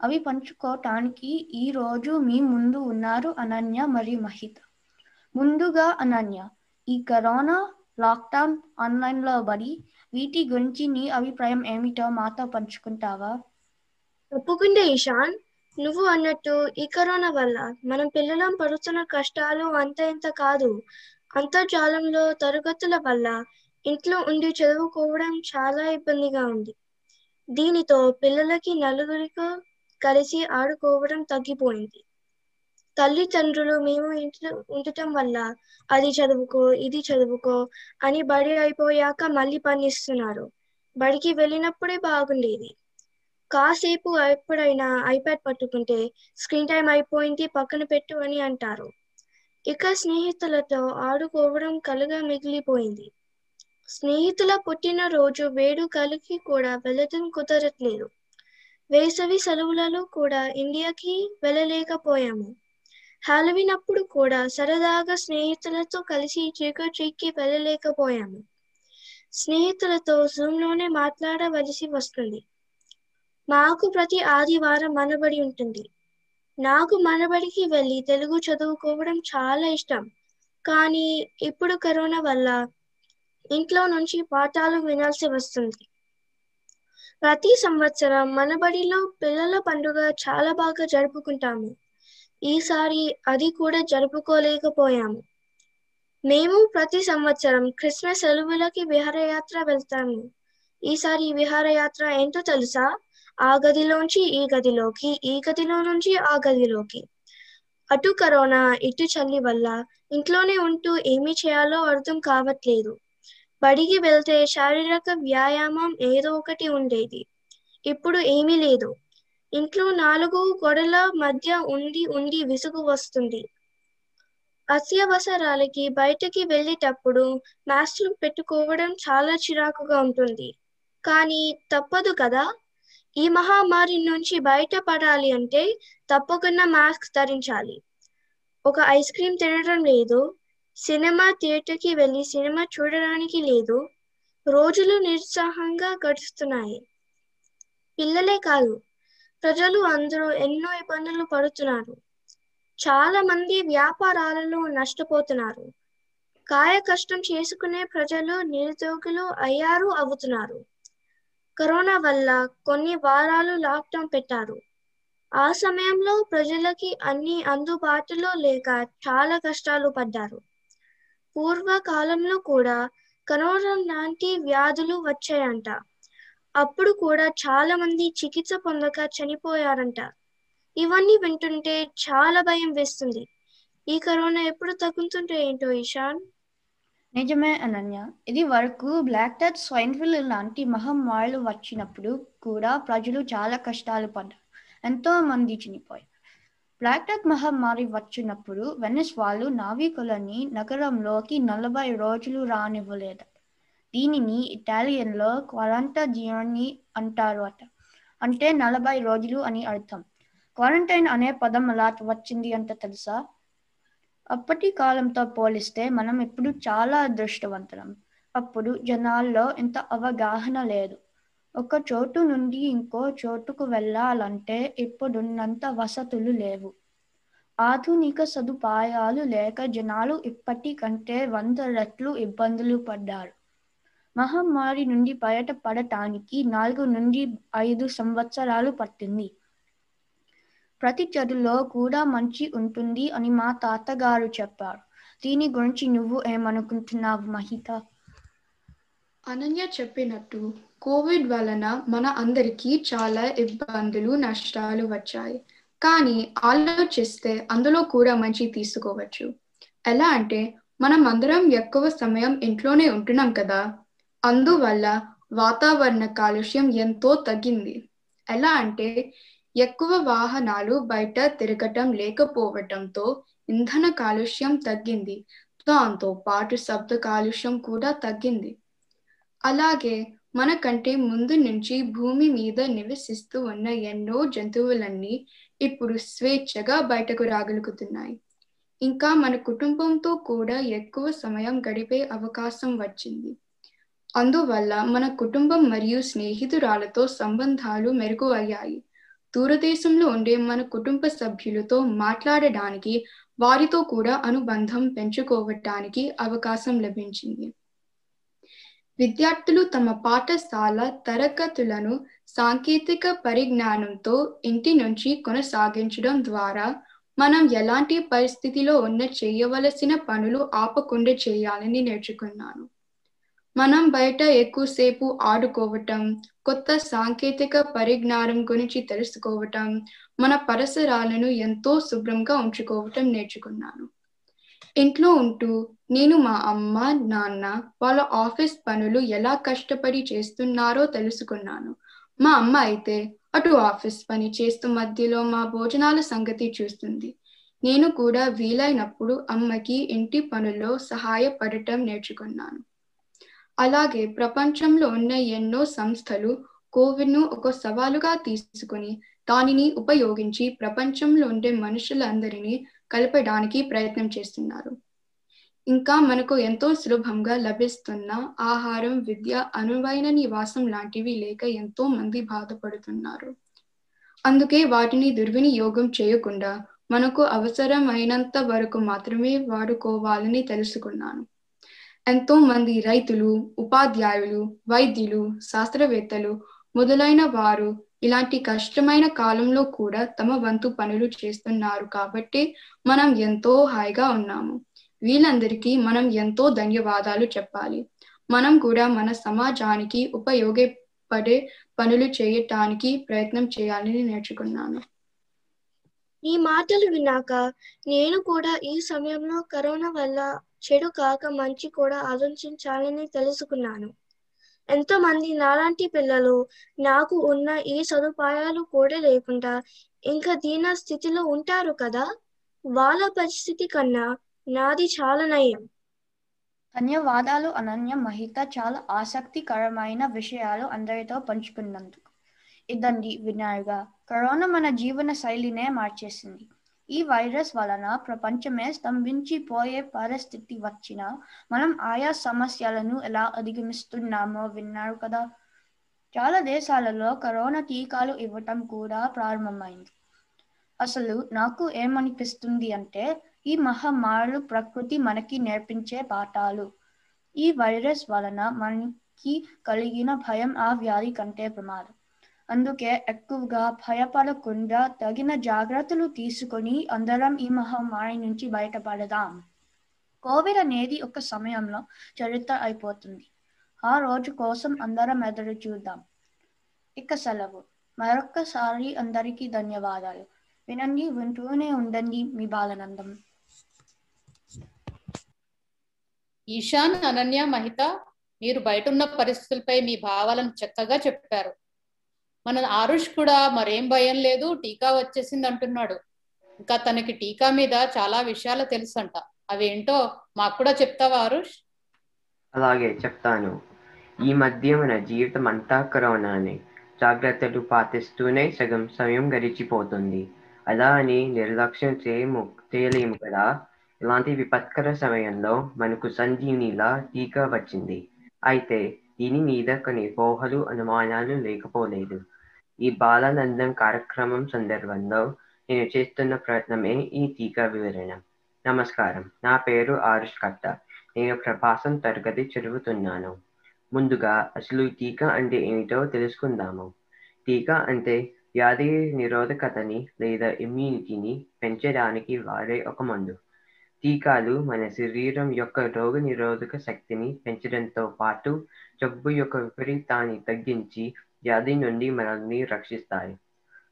[SPEAKER 11] అవి పంచుకోవటానికి ఈ రోజు మీ ముందు ఉన్నారు అనన్య మరియు మహిత. ముందుగా అనన్య ఈ కరోనా లాక్డౌన్ ఆన్లైన్లో బడి వీటి గురించి నీ అభిప్రాయం ఏమిటో మాతో పంచుకుంటావా?
[SPEAKER 12] తప్పకుండా ఇషాన్ నువ్వు అన్నట్టు ఈ కరోనా వల్ల మనం పిల్లలం పడుతున్న కష్టాలు అంత ఇంత కాదు. అంతర్జాలంలో తరగతుల వల్ల ఇంట్లో ఉండి చదువుకోవడం చాలా ఇబ్బందిగా ఉంది. దీనితో పిల్లలకి నలుగురితో కలిసి ఆడుకోవడం తగ్గిపోయింది. తల్లిదండ్రులు మేము ఇంట్లో ఉండటం వల్ల అది చదువుకో ఇది చదువుకో అని బడి అయిపోయాక మళ్ళీ పని ఇస్తున్నారు బడికి వెళ్ళినప్పుడే బాగుండేది. కాసేపు ఎప్పుడైనా ఐప్యాడ్ పట్టుకుంటే స్క్రీన్ టైం అయిపోయింది పక్కన పెట్టు అని అంటారు. ఇక స్నేహితులతో ఆడుకోవడం కలగా మిగిలిపోయింది. స్నేహితుల పుట్టినరోజు వేడుకలకి కూడా వెళ్ళటం కుదరట్లేదు. వేసవి సెలవులలో కూడా ఇండియాకి వెళ్ళలేకపోయాము. హాలవిన్ అప్పుడు కూడా సరదాగా స్నేహితులతో కలిసి చీకట్రీకి వెళ్ళలేకపోయాము. స్నేహితులతో జూమ్లోనే మాట్లాడవలసి వస్తుంది. మాకు ప్రతి ఆదివారం మనబడి ఉంటుంది. నాకు మనబడికి వెళ్ళి తెలుగు చదువుకోవడం చాలా ఇష్టం. కానీ ఇప్పుడు కరోనా వల్ల ఇంట్లో నుంచి పాఠాలు వినాల్సి వస్తుంది. ప్రతి సంవత్సరం మనబడిలో పిల్లల పండుగ చాలా బాగా జరుపుకుంటాము. ఈసారి అది కూడా జరుపుకోలేకపోయాము. మేము ప్రతి సంవత్సరం క్రిస్మస్ సెలవులకి విహారయాత్ర వెళ్తాము. ఈసారి విహారయాత్ర ఏంటో తెలుసా? ఆ గదిలోంచి ఈ గదిలోకి ఈ గదిలో నుంచి ఆ గదిలోకి. అటు కరోనా ఇటు చల్లి వల్ల ఇంట్లోనే ఉంటూ ఏమి చేయాలో అర్థం కావట్లేదు. బడికి వెళ్తే శారీరక వ్యాయామం ఏదో ఒకటి ఉండేది. ఇప్పుడు ఏమీ లేదు. ఇంట్లో నాలుగు గొడల మధ్య ఉండి ఉండి విసుగు వస్తుంది. అత్యవసరాలకి బయటకి వెళ్ళేటప్పుడు మాస్కులు పెట్టుకోవడం చాలా చిరాకుగా ఉంటుంది. కానీ తప్పదు కదా? ఈ మహమ్మారి నుంచి బయటపడాలి అంటే తప్పకుండా మాస్క్ ధరించాలి. ఒక ఐస్ క్రీమ్ తినడం లేదు సినిమా థియేటర్కి వెళ్ళి సినిమా చూడడానికి లేదు రోజులు నిరుత్సాహంగా గడుస్తున్నాయి. పిల్లలే కాదు ప్రజలు అందరూ ఎన్నో ఇబ్బందులు పడుతున్నారు. చాలా మంది వ్యాపారాలలో నష్టపోతున్నారు. కాయ కష్టం చేసుకునే ప్రజలు నిరుద్యోగులు అయ్యారు అవుతున్నారు. కరోనా వల్ల కొన్ని వారాలు లాక్డౌన్ పెట్టారు. ఆ సమయంలో ప్రజలకి అన్ని అందుబాటులో లేక చాలా కష్టాలు పడ్డారు. పూర్వకాలంలో కూడా కరోనా లాంటి వ్యాధులు వచ్చాయంట. అప్పుడు కూడా చాలా మంది చికిత్స పొందక చనిపోయారంట. ఇవన్నీ వింటుంటే చాలా భయం వేస్తుంది. ఈ కరోనా ఎప్పుడు తగ్గుతుంటే ఏంటో ఇషాన్
[SPEAKER 11] నిజమే అనన్య. ఇది వరకు బ్లాక్ డెత్ స్వైన్ ఫ్లూ లాంటి మహమ్మారులు వచ్చినప్పుడు కూడా ప్రజలు చాలా కష్టాలు పడ్డారు. ఎంతో మంది చనిపోయారు. బ్లాక్ డెత్ మహమ్మారి వచ్చినప్పుడు వెనిస్ వాళ్ళు నావికులని నగరంలోకి నలభై రోజులు రానివ్వలేదు. దీనిని ఇటాలియన్లో క్వారంటైన్ అంటారు అట. అంటే నలభై రోజులు అని అర్థం. క్వారంటైన్ అనే పదం అలా వచ్చింది అంత తెలుసా? అప్పటి కాలంతో పోలిస్తే మనం ఇప్పుడు చాలా అదృష్టవంతులం. అప్పుడు జనాల్లో ఇంత అవగాహన లేదు. ఒక చోటు నుండి ఇంకో చోటుకు వెళ్ళాలంటే ఇప్పుడున్నంత వసతులు లేవు. ఆధునిక సదుపాయాలు లేక జనాలు ఇప్పటికంటే వంద రెట్లు ఇబ్బందులు పడ్డారు. మహమ్మారి నుండి బయటపడటానికి నాలుగు నుండి ఐదు సంవత్సరాలు పట్టింది. ప్రతి చెడులో కూడా మంచి ఉంటుంది అని మా తాతగారు చెప్పారు. దీని గురించి నువ్వు ఏమనుకుంటున్నావు మహిత?
[SPEAKER 13] అనన్య చెప్పినట్టు కోవిడ్ వలన మన అందరికీ చాలా ఇబ్బందులు నష్టాలు వచ్చాయి. కానీ ఆలోచిస్తే అందులో కూడా మంచి తీసుకోవచ్చు. ఎలా అంటే మనం అందరం ఎక్కువ సమయం ఇంట్లోనే ఉంటున్నాం కదా. అందువల్ల వాతావరణ కాలుష్యం ఎంతో తగ్గింది. ఎలా అంటే ఎక్కువ వాహనాలు బయట తిరగటం లేకపోవటంతో ఇంధన కాలుష్యం తగ్గింది. దాంతో పాటు శబ్ద కాలుష్యం కూడా తగ్గింది. అలాగే మనకంటే ముందు నుంచి భూమి మీద నివసిస్తూ ఉన్న ఎన్నో జంతువులన్నీ ఇప్పుడు స్వేచ్ఛగా బయటకు రాగలుగుతున్నాయి. ఇంకా మన కుటుంబంతో కూడా ఎక్కువ సమయం గడిపే అవకాశం వచ్చింది. అందువల్ల మన కుటుంబం మరియు స్నేహితురాలతో సంబంధాలు మెరుగు అయ్యాయి. దూరదేశంలో ఉండే మన కుటుంబ సభ్యులతో మాట్లాడడానికి వారితో కూడా అనుబంధం పెంచుకోవటానికి అవకాశం లభించింది. విద్యార్థులు తమ పాఠశాల తరగతులను సాంకేతిక పరిజ్ఞానంతో ఇంటి నుంచి కొనసాగించడం ద్వారా మనం ఎలాంటి పరిస్థితిలో ఉన్న చేయవలసిన పనులు ఆపకుండా చేయాలని నేర్చుకున్నాను. మనం బయట ఎక్కువసేపు ఆడుకోవటం కొత్త సాంకేతిక పరిజ్ఞానం గురించి తెలుసుకోవటం మన పరిసరాలను ఎంతో శుభ్రంగా ఉంచుకోవటం నేర్చుకున్నాను. ఇంట్లో ఉంటూ నేను మా అమ్మ నాన్న వాళ్ళ ఆఫీస్ పనులు ఎలా కష్టపడి చేస్తున్నారో తెలుసుకున్నాను. మా అమ్మ అయితే అటు ఆఫీస్ పని చేస్తూ మధ్యలో మా భోజనాల సంగతి చూస్తుంది. నేను కూడా వీలైనప్పుడు అమ్మకి ఇంటి పనుల్లో సహాయపడటం నేర్చుకున్నాను. అలాగే ప్రపంచంలో ఉన్న ఎన్నో సంస్థలు కోవిడ్ను ఒక సవాలుగా తీసుకుని దానిని ఉపయోగించి ప్రపంచంలో ఉండే మనుషులందరినీ కలపడానికి ప్రయత్నం చేస్తున్నారు. ఇంకా మనకు ఎంతో సులభంగా లభిస్తున్న ఆహారం విద్య అనువైన నివాసం లాంటివి లేక ఎంతో మంది బాధపడుతున్నారు. అందుకే వాటిని దుర్వినియోగం చేయకుండా మనకు అవసరమైనంత వరకు మాత్రమే వాడుకోవాలని తెలుసుకున్నాను. ఎంతో మంది రైతులు ఉపాధ్యాయులు వైద్యులు శాస్త్రవేత్తలు మొదలైన వారు ఇలాంటి కష్టమైన కాలంలో కూడా తమ వంతు పనులు చేస్తున్నారు కాబట్టి మనం ఎంతో హాయిగా ఉన్నాము. వీళ్ళందరికీ మనం ఎంతో ధన్యవాదాలు చెప్పాలి. మనం కూడా మన సమాజానికి ఉపయోగపడే పనులు చేయటానికి ప్రయత్నం చేయాలని నేర్చుకున్నాను.
[SPEAKER 12] ఈ మాటలు విన్నాక నేను కూడా ఈ సమయంలో కరోనా వల్ల చెడు కాక మంచి కూడా ఆలోచించాలని తెలుసుకున్నాను. ఎంతో మంది నాలాంటి పిల్లలు నాకు ఉన్న ఈ సదుపాయాలు కూడా లేకుండా ఇంకా దీన స్థితిలో ఉంటారు కదా? వాళ్ళ పరిస్థితి కన్నా నాది చాలా నయం.
[SPEAKER 11] ధన్యవాదాలు అనన్య మహిత. చాలా ఆసక్తికరమైన విషయాలు అందరితో పంచుకున్నందుకు. ఇదండి వినాయక. కరోనా మన జీవన శైలినే మార్చేసింది. ఈ వైరస్ వలన ప్రపంచమే స్తంభించిపోయే పరిస్థితి వచ్చినా మనం ఆయా సమస్యలను ఎలా అధిగమిస్తున్నామో విన్నారు కదా. చాలా దేశాలలో కరోనా టీకాలు ఇవ్వటం కూడా ప్రారంభమైంది. అసలు నాకు ఏమనిపిస్తుంది అంటే ఈ మహమ్మారులు ప్రకృతి మనకి నేర్పించే పాఠాలు. ఈ వైరస్ వలన మనకి కలిగిన భయం ఆ వ్యాధి కంటే ప్రమాదం. అందుకే ఎక్కువగా భయపడకుండా తగిన జాగ్రత్తలు తీసుకొని అందరం ఈ మహమ్మారి నుంచి బయటపడదాం. కోవిడ్ అనేది ఒక సమయంలో చరిత్ర అయిపోతుంది. ఆ రోజు కోసం అందరం ఎదురు చూద్దాం. ఇక సెలవు. మరొక్కసారి అందరికీ ధన్యవాదాలు. వినండి వింటూనే ఉండండి మీ బాలనందం.
[SPEAKER 2] ఈశాన్ అనన్య మహిత మీరు బయట ఉన్న పరిస్థితులపై మీ భావాలను చక్కగా చెప్పారు. మన ఆరుష్ కూడా మరేం భయం లేదు టీకా వచ్చేసింది అంటున్నాడు. ఇంకా తనకి టీకా మీద చాలా విషయాలు తెలుసంట. అవేంటో మాకు కూడా చెప్తావా ఆరుష్?
[SPEAKER 14] అలాగే చెప్తాను. ఈ మధ్య మన జీవితం అంతా కరోనానే. జాగ్రత్తలు పాటిస్తూనే సగం సమయం గడిచిపోతుంది. అలా అని నిర్లక్ష్యం చేయము చేయలేము కదా? ఇలాంటి విపత్కర సమయంలో మనకు సంజీవనిలా టీకా వచ్చింది. అయితే దీని మీద కొన్ని పోహలు అనుమానాలు లేకపోలేదు. ఈ బాలానందం కార్యక్రమం సందర్భంలో నేను చేస్తున్న ప్రయత్నమే ఈ టీకా వివరణ. నమస్కారం. నా పేరు ఆరుష్ కట్ట నేను ప్రభాసం తరగతి చదువుతున్నాను. ముందుగా అసలు ఈ టీకా అంటే ఏమిటో తెలుసుకుందాము. టీకా అంటే వ్యాధి నిరోధకతని లేదా ఇమ్యూనిటీని పెంచడానికి వాడే ఒక మందు. టీకాలు మన శరీరం యొక్క రోగ నిరోధక శక్తిని పెంచడంతో పాటు జబ్బు యొక్క విపరీతాన్ని తగ్గించి వ్యాధి నుండి మనల్ని రక్షిస్తాయి.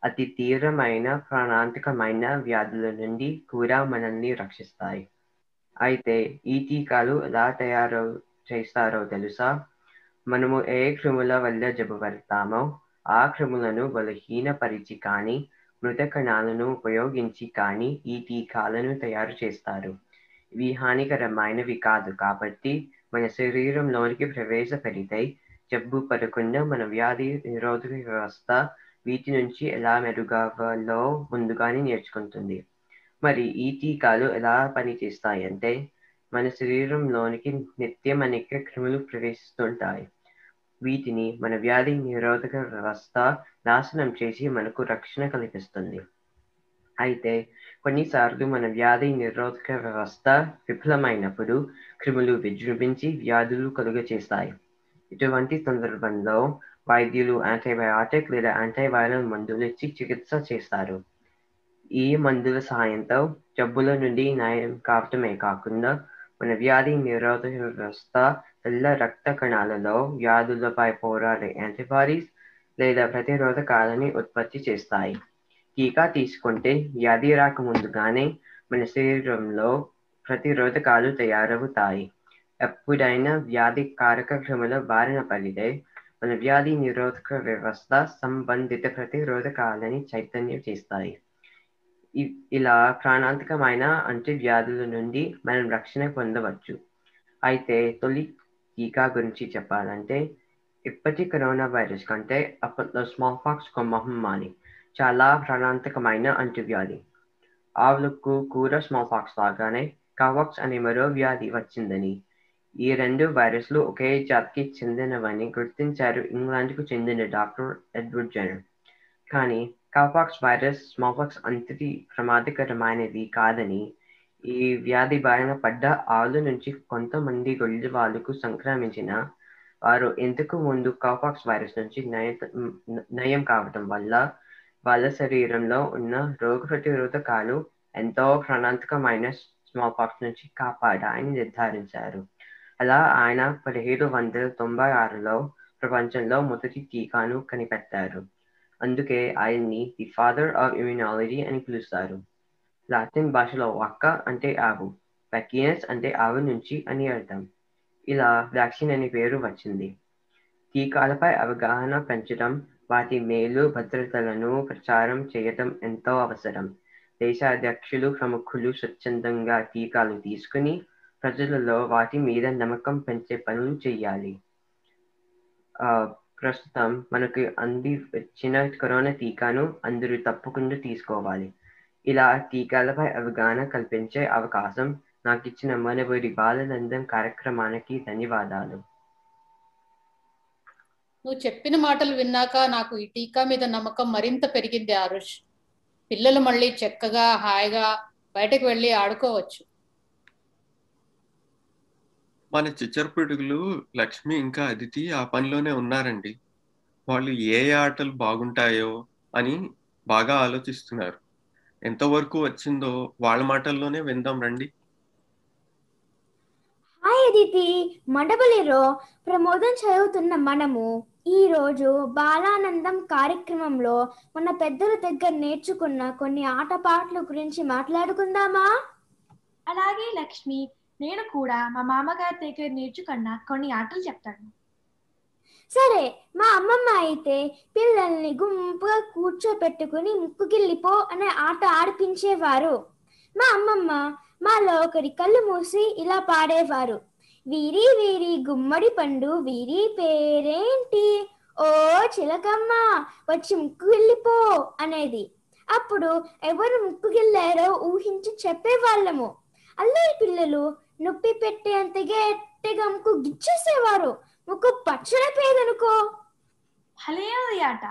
[SPEAKER 14] అతి తీవ్రమైన ప్రాణాంతకమైన వ్యాధుల నుండి కూడా మనల్ని రక్షిస్తాయి. అయితే ఈ టీకాలు ఎలా తయారు చేస్తారో తెలుసా? మనము ఏ క్రిముల వల్ల జబ్బుపడతామో ఆ క్రిములను బలహీనపరిచి కానీ మృత కణాలను ఉపయోగించి కానీ ఈ టీకాలను తయారు చేస్తారు. ఇవి హానికరమైనవి కాదు కాబట్టి మన శరీరంలోనికి ప్రవేశపెడితే జబ్బు పడకుండా మన వ్యాధి నిరోధక వ్యవస్థ వీటి నుంచి ఎలా మెరుగవ్వాలో ముందుగానే నేర్చుకుంటుంది. మరి ఈ టీకాలు ఎలా పనిచేస్తాయి అంటే మన శరీరంలోనికి నిత్యం అనేక క్రిములు ప్రవేశిస్తుంటాయి. వీటిని మన వ్యాధి నిరోధక వ్యవస్థ నాశనం చేసి మనకు రక్షణ కల్పిస్తుంది. అయితే కొన్నిసార్లు మన వ్యాధి నిరోధక వ్యవస్థ విఫలమైనప్పుడు క్రిములు విజృంభించి వ్యాధులు కలుగచేస్తాయి. ఇటువంటి సందర్భంలో వైద్యులు యాంటీబయాటిక్ లేదా యాంటీవైరల్ మందులు ఇచ్చి చికిత్స చేస్తారు. ఈ మందుల సాయంతో జబ్బుల నుండి న్యాయం కావటమే కాకుండా మన వ్యాధి నిరోధక వ్యవస్థ తెల్ల రక్త కణాలలో వ్యాధులపై పోరాడే యాంటీబాడీస్ లేదా ప్రతిరోధకాలని ఉత్పత్తి చేస్తాయి. టీకా తీసుకుంటే వ్యాధి రాకముందుగానే మన శరీరంలో ప్రతిరోధకాలు తయారవుతాయి. ఎప్పుడైనా వ్యాధి కారక బారిన పడితే మన వ్యాధి నిరోధక వ్యవస్థ సంబంధిత ప్రతిరోధకాలని చైతన్యం చేస్తాయి. ఇలా ప్రాణాంతకమైన అంటువ్యాధుల నుండి మనం రక్షణ పొందవచ్చు. అయితే తొలి టీకా గురించి చెప్పాలంటే ఇప్పటి కరోనా వైరస్ కంటే అప్పట్లో స్మాల్ పాక్స్ ఒక మహమ్మారి చాలా ప్రాణాంతకమైన అంటువ్యాధి. ఆవులకు కూర స్మాల్ పాక్స్ లాగానే కావాక్స్ అనే మరో వ్యాధి వచ్చిందని ఈ రెండు వైరస్లు ఒకే జాతికి చెందినవని గుర్తించారు. ఇంగ్లాండ్కు చెందిన డాక్టర్ ఎడ్వర్డ్ జెనర్. కానీ కాపాక్స్ వైరస్ స్మాల్పాక్స్ అంతటి ప్రమాదకరమైనది కాదని ఈ వ్యాధి బారిన పడ్డ ఆవుల నుంచి కొంతమంది గొల్లి వాళ్ళకు సంక్రమించిన వారు ఇంతకు ముందు కాపాక్స్ వైరస్ నుంచి నయ నయం కావటం వల్ల వాళ్ళ శరీరంలో ఉన్న రోగ ప్రతిరోధకాలు ఎంతో ప్రాణాంతకమైన స్మాల్ పాక్స్ నుంచి కాపాడాయని నిర్ధారించారు. అలా ఆయన పదిహేడు వందల తొంభై ఆరులో ప్రపంచంలో మొదటి టీకాను కనిపెట్టారు. అందుకే ఆయన్ని ది ఫాదర్ ఆఫ్ ఇమ్యూనాలజీ అని పిలుస్తారు. లాటిన్ భాషలో వక్క అంటే ఆవు వ్యాకినస్ అంటే ఆవు నుంచి అని అర్థం. ఇలా వ్యాక్సిన్ అనే పేరు వచ్చింది. టీకాలపై అవగాహన పెంచడం వాటి మేలు భద్రతలను ప్రచారం చేయటం ఎంతో అవసరం. దేశాధ్యక్షులు ప్రముఖులు స్వచ్ఛందంగా టీకాలు తీసుకుని ప్రజలలో వాటి మీద నమ్మకం పెంచే పనులు చేయాలి. ప్రస్తుతం మనకు అంది వచ్చిన కరోనా టీకాను అందరూ తప్పకుండా తీసుకోవాలి. ఇలా టీకాలపై అవగాహన కల్పించే అవకాశం నాకు ఇచ్చిన మనవడి బాలనందం కార్యక్రమానికి ధన్యవాదాలు.
[SPEAKER 2] నువ్వు చెప్పిన మాటలు విన్నాక నాకు ఈ టీకా మీద నమ్మకం మరింత పెరిగింది ఆరుష్. పిల్లలు మళ్ళీ చక్కగా హాయిగా బయటకు వెళ్ళి ఆడుకోవచ్చు.
[SPEAKER 3] మన చిచ్చరపిడుగులు లక్ష్మి ఇంకా అదితి ఆ పనిలోనే ఉన్నారండి. వాళ్ళు ఏ ఆటలు బాగుంటాయో అని బాగా ఆలోచిస్తున్నారు. ఎంతవరకు వచ్చిందో వాళ్ళ మాటల్లోనే విందాం రండి.
[SPEAKER 15] హాయ్ అదితి మండబలిలో ప్రమోదం చదువుతున్న మనము ఈ రోజు బాలానందం కార్యక్రమంలో మన పెద్దల దగ్గర నేర్చుకున్న కొన్ని ఆటపాటల గురించి మాట్లాడుకుందామా?
[SPEAKER 16] అలాగే లక్ష్మి నేను కూడా మా మామగారి దగ్గర నేర్చుకున్న కొన్ని ఆటలు చెప్తాను.
[SPEAKER 15] సరే మా అమ్మమ్మ అయితే పిల్లల్ని గుంపుగా కూర్చోపెట్టుకుని ముక్కుగిల్లిపో అనే ఆట ఆడిపించేవారు. మా అమ్మమ్మ మాలో ఒకరి కళ్ళు మూసి ఇలా పాడేవారు. వీరి వీరి గుమ్మడి పండు వీరి పేరేంటి? ఓ చిలకమ్మ వచ్చి ముక్కుగిల్లిపో అనేది. అప్పుడు ఎవరు ముక్కుగిల్లారో ఊహించి చెప్పేవాళ్ళము. అల్లరి పిల్లలు నొప్పి పెట్టేంత గట్టిగా ముక్కు గిచ్చేసేవారు. ముక్కు పచ్చడి పేదనుకో.
[SPEAKER 16] భలే ఆట.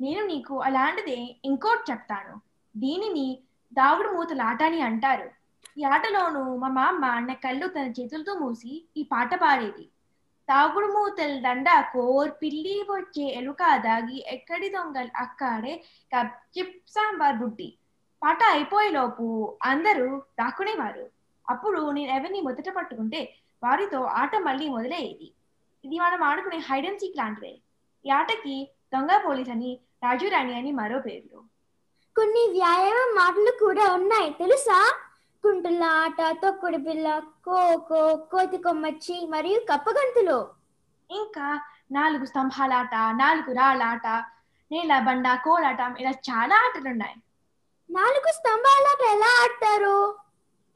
[SPEAKER 16] నేను నీకు అలాంటిదే ఇంకోటి చెప్తాను. దీనిని దాగుడు మూతల ఆట అని అంటారు. ఈ ఆటలోను మా మామ నా కళ్ళు తన చేతులతో మూసి ఈ పాట పాడేది. తాగుడు మూతల దండ కోర్ పిల్లి వచ్చే ఎలుక దాగి ఎక్కడి దొంగలు అక్కడే చిప్ సాంబార్ బుడ్డి. పాట అయిపోయేలోపు అందరూ దాక్కునేవారు. అప్పుడు నేను ఎవరిని మొదట పట్టుకుంటే వారితో ఆట మళ్ళీ మొదలయ్యేది. ఇది మనం ఆడుకునే హైడ్ అండ్ సీక్ లాంటిదే. ఈ ఆటకి దొంగ పోలీస్ అని రాజు రాణి అని మరో పేర్లు.
[SPEAKER 15] కొన్ని వ్యాయామ మాటలు కూడా ఉన్నాయి తెలుసా? కుంటుల ఆట తొక్కుడు బిల్ల ఖోఖో కోతి కొమ్మచ్చి మరియు కప్పగంతులు
[SPEAKER 16] ఇంకా నాలుగు స్తంభాలాట నాలుగు రాళ్ళాట నేల బండ కోలాట ఇలా చాలా ఆటలు ఉన్నాయి
[SPEAKER 15] నాలుగు స్తంభాలాట ఎలా ఆడతారు?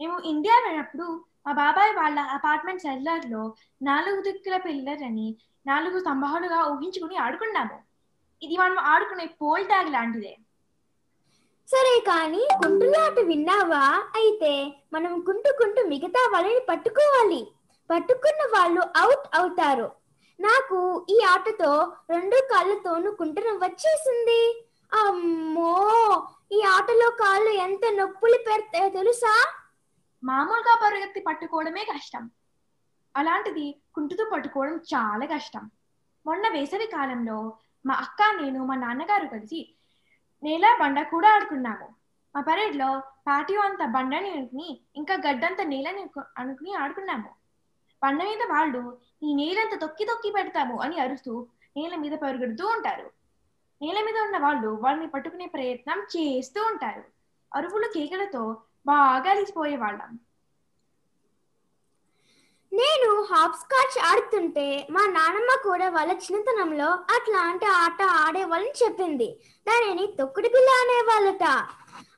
[SPEAKER 16] మేము ఇండియా వెళ్ళినప్పుడు మా బాబాయ్ వాళ్ళ అపార్ట్మెంట్ సెల్లర్లో నాలుగు దిక్కుల పిల్లర్ అని నాలుగు స్తంభాలుగా ఊహించుకుని ఆడుకున్నాము. ఇది మనం ఆడుకునే పోల్ ట్యాగ్ లాంటిదే.
[SPEAKER 15] సరే కానీ కుంటులాట విన్నావా? అయితే మనం కుంటుకుంటూ మిగతా వాళ్ళని పట్టుకోవాలి. పట్టుకున్న వాళ్ళు అవుట్ అవుతారు. నాకు ఈ ఆటతో రెండు కాళ్ళతోనూ కుంటనం వచ్చేసింది అమ్మో! ఈ ఆటలో కాళ్ళు ఎంత నొప్పులు పెడతాయో తెలుసా?
[SPEAKER 16] మామూలుగా పరిగెత్తి పట్టుకోవడమే కష్టం. అలాంటిది కుంటుతూ పట్టుకోవడం చాలా కష్టం. మొన్న వేసవి కాలంలో మా అక్క నేను మా నాన్నగారు కలిసి నేల బండ కూడా ఆడుకున్నాము. మా పరేడ్లో పాటియో అంత బండని అనుకుని ఇంకా గడ్డంత నేలని అనుకుని ఆడుకున్నాము. బండ మీద వాళ్ళు ఈ నేలంత తొక్కి తొక్కి పెడతాము అని అరుస్తూ నేల మీద పరుగెడుతూ ఉంటారు. నేల మీద ఉన్న వాళ్ళు వాళ్ళని పట్టుకునే ప్రయత్నం చేస్తూ ఉంటారు. అరువులు కేకలతో బాగా అలిసిపోయేవాళ్ళం.
[SPEAKER 15] నేను హాప్ స్కాచ్ ఆడుతుంటే మా నాన్నమ్మ కూడా వాళ్ళ చిన్నతనంలో అట్లాంటి ఆట ఆడేవాళ్ళని చెప్పింది. దానిని తొక్కుడు బిల్ల అనేవాళ్ళట.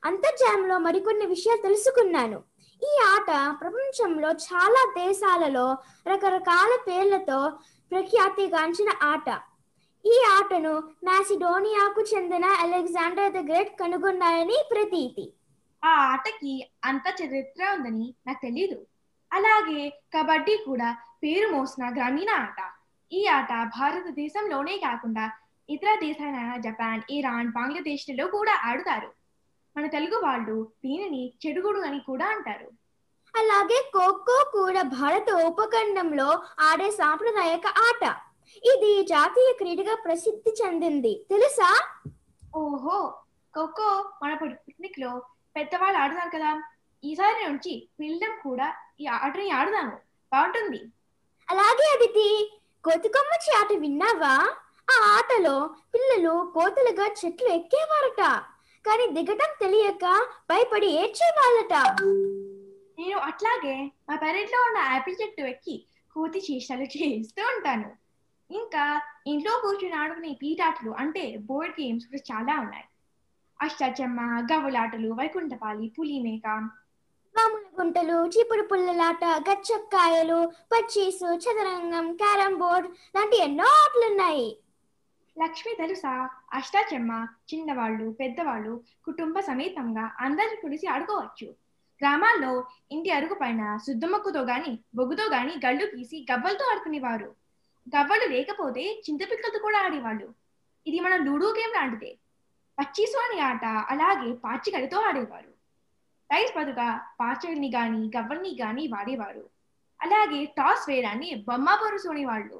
[SPEAKER 15] అంతర్జాలంలో మరికొన్ని విషయాలు తెలుసుకున్నాను. ఈ ఆట ప్రపంచంలో చాలా దేశాలలో రకరకాల పేర్లతో ప్రఖ్యాతిగాంచిన ఆట. ఈ ఆటను మాసిడోనియాకు చెందిన అలెగ్జాండర్ ద గ్రేట్ కనుగొన్నారని ప్రతీతి.
[SPEAKER 16] ఆ ఆటకి అంత చరిత్ర ఉందని నాకు తెలీదు. అలాగే కబడ్డీ కూడా పేరు మోసిన గ్రామీణ ఆట. ఈ ఆట భారతదేశంలోనే కాకుండా ఇతర దేశాలైన జపాన్ ఇరాన్ బంగ్లాదేశ్లలో కూడా ఆడుతారు. మన తెలుగు వాళ్ళు దీనిని చెడుగుడు అని కూడా అంటారు.
[SPEAKER 15] అలాగే ఖోఖో కూడా భారత ఉపఖండంలో ఆడే సాంప్రదాయక ఆట. ఇది జాతీయ క్రీడగా ప్రసిద్ధి చెందింది. తెలుసా?
[SPEAKER 16] ఓహో! ఖోఖో మన పిక్నిక్లో పెద్దవాళ్ళు ఆడుతారు కదా. ఈసారి నుంచి పిల్లలు కూడా ఈ ఆటని ఆడుదాము బాగుంటుంది.
[SPEAKER 15] అలాగే అదితి కోతికొమ్మచ్చి ఆట విన్నావా? ఆ ఆటలో పిల్లలు కోతులుగా చెట్లు ఎక్కేవారట. కానీ దిగటం తెలియక భయపడి ఏడ్చేవాళ్ళట.
[SPEAKER 16] నేను అట్లాగే మా పెరట్లో ఉన్న యాపిల్ చెట్టు ఎక్కి కోతి చేష్టలు చేస్తూ ఉంటాను. ఇంకా ఇంట్లో కూర్చుని ఆడుకునే పీటాటలు అంటే బోర్డ్ గేమ్స్ కూడా చాలా ఉన్నాయి. అష్టాచెమ్మ గవ్వలాటలు వైకుంఠపాలి పులిమేక.
[SPEAKER 15] మామూలు గుంటలు చీపురు పుల్లలాట గచ్చక్కాయలు పచ్చీసు చదరంగం క్యారం బోర్డ్ లాంటి ఎన్నో ఆటలున్నాయి.
[SPEAKER 16] లక్ష్మి తెలుసా? అష్టాచెమ్మ చిన్నవాళ్ళు పెద్దవాళ్ళు కుటుంబ సమేతంగా అందరు కలిసి ఆడుకోవచ్చు. గ్రామాల్లో ఇంటి అరుగు పైన శుద్ధమొక్కుతో గాని బొగ్గుతో గాని గళ్ళు గీసి గవ్వలతో ఆడుకునేవారు. గవ్వలు లేకపోతే చింతపిక్కలతో కూడా ఆడేవాళ్ళు. ఇది మన లూడో గేమ్ లాంటిదే. పచ్చీసు అనే ఆట అలాగే పాచికలతో ఆడేవారు. రైస్ బదుగా పాచల్ని గాని గవ్వల్ని గాని వాడేవారు. అలాగే టాస్ వేయడాన్ని బొమ్మ పరుసుకునేవాళ్ళు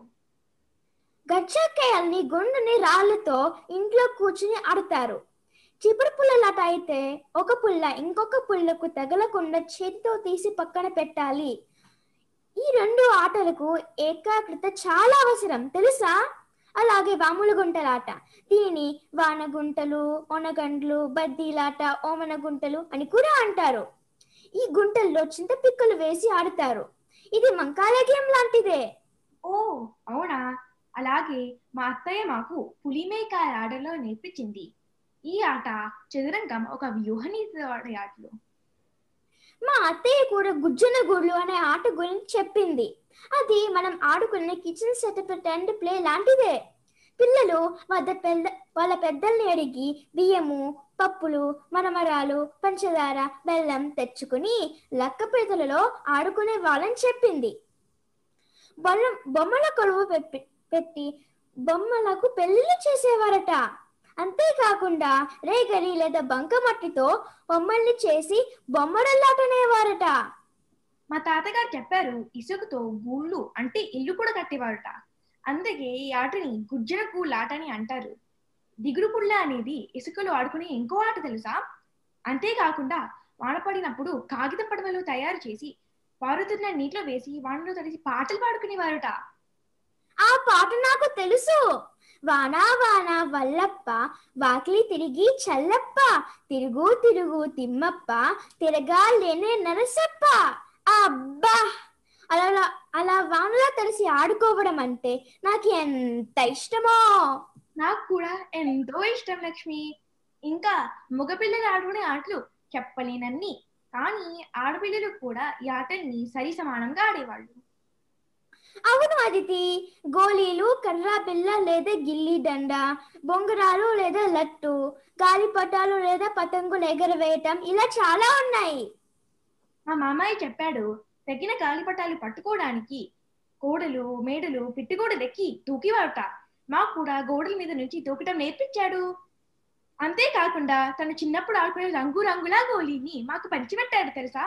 [SPEAKER 15] గచ్చకాయల్ని గుండుని రాళ్ళతో ఇంట్లో కూర్చుని ఆడతారు. చిపురు పుల్లలాట అయితే ఒక పుల్ల ఇంకొక పుల్లకు తగలకుండా చేతితో తీసి పక్కన పెట్టాలి. ఈ రెండు ఆటలకు ఏకాగ్రత చాలా అవసరం తెలుసా? అలాగే వాముల గుంటలాట దీనిని వానగుంటలు ఒనగండ్లు బద్దీలాట ఓమన గుంటలు అని కూడా అంటారు. ఈ గుంటల్లో చింతపిక్కలు వేసి ఆడతారు. ఇది మంకాల గేమ్ లాంటిదే.
[SPEAKER 16] ఓ అవునా? అలాగే మా అత్తయ్య మాకు పులిమేకాయ ఆటలో నేర్పించింది. ఈ ఆట చదురంగం ఒక వ్యూహనీతి ఆటలు
[SPEAKER 15] మా అత్తయ్య కూడా గుజ్జన గూడ్లు అనే ఆట గురించి చెప్పింది. అది మనం ఆడుకునే కిచెన్ సెటప్ టెంట్ ప్లే లాంటిదే. పిల్లలు వద్ద పెద్ద వాళ్ళ పెద్దల్ని అడిగి బియ్యము పప్పులు మరమరాలు పంచదార బెల్లం తెచ్చుకుని లక్క పీతలలో ఆడుకునే వాళ్ళని చెప్పింది. బొమ్మ బొమ్మల కొలువు పెట్టి పెట్టి బొమ్మలకు పెళ్ళిళ్ళు చేసేవారట. అంతేకాకుండా రేగరి లేదా బంకమట్టితో బొమ్మల్ని చేసి బొమ్మడల్లాటనేవారట.
[SPEAKER 16] మా తాతగారు చెప్పారు ఇసుకతో గూళ్ళు అంటే ఇల్లు కూడా కట్టేవారట. అందుకే ఈ ఆటని గుజ్జర గూళ్ళాట అని అంటారు. దిగుడు పుల్ల అనేది ఇసుకలో ఆడుకునే ఇంకో ఆట తెలుసా? అంతేకాకుండా వాన పడినప్పుడు కాగితం పడవలు తయారు చేసి పారుతున్న నీటిలో వేసి వానలో తడిసి పాటలు పాడుకునేవారట.
[SPEAKER 15] ఆ పాట నాకు తెలుసు. వానా వాన వల్లప్ప వాకిలి తిరిగి చల్లప్ప తిరుగు తిరుగు తిమ్మప్ప తిరగాలేనే నరసప్ప. అబ్బా! అలా అలా వానలో తడిసి ఆడుకోవడం అంటే నాకు ఎంత ఇష్టమో!
[SPEAKER 16] నాకు కూడా ఎంతో ఇష్టం లక్ష్మి. ఇంకా మగపిల్లలు ఆడుకునే ఆటలు చెప్పలేనన్ని. కానీ ఆడపిల్లలు కూడా ఈ ఆటల్ని సరి సమానంగా ఆడేవాళ్ళు.
[SPEAKER 15] అవును అదితి. గోళీలు కర్రా బిల్ల లేదా గిల్లి దండ బొంగరాలు లేదా లట్టు గాలిపటాలు లేదా పతంగులు ఎగరవేయటం ఇలా చాలా ఉన్నాయి.
[SPEAKER 16] మా మామయ్య చెప్పాడు తగిన గాలిపటాలు పట్టుకోవడానికి కోడలు మేడలు పిట్టిగోడలెక్కి దూకివాట. మాకు కూడా గోడల మీద నుంచి దూకటం నేర్పించాడు. అంతేకాకుండా తను చిన్నప్పుడు ఆడుకునే రంగు రంగుల గోళీని మాకు పంచిపెట్టాడు తెలుసా?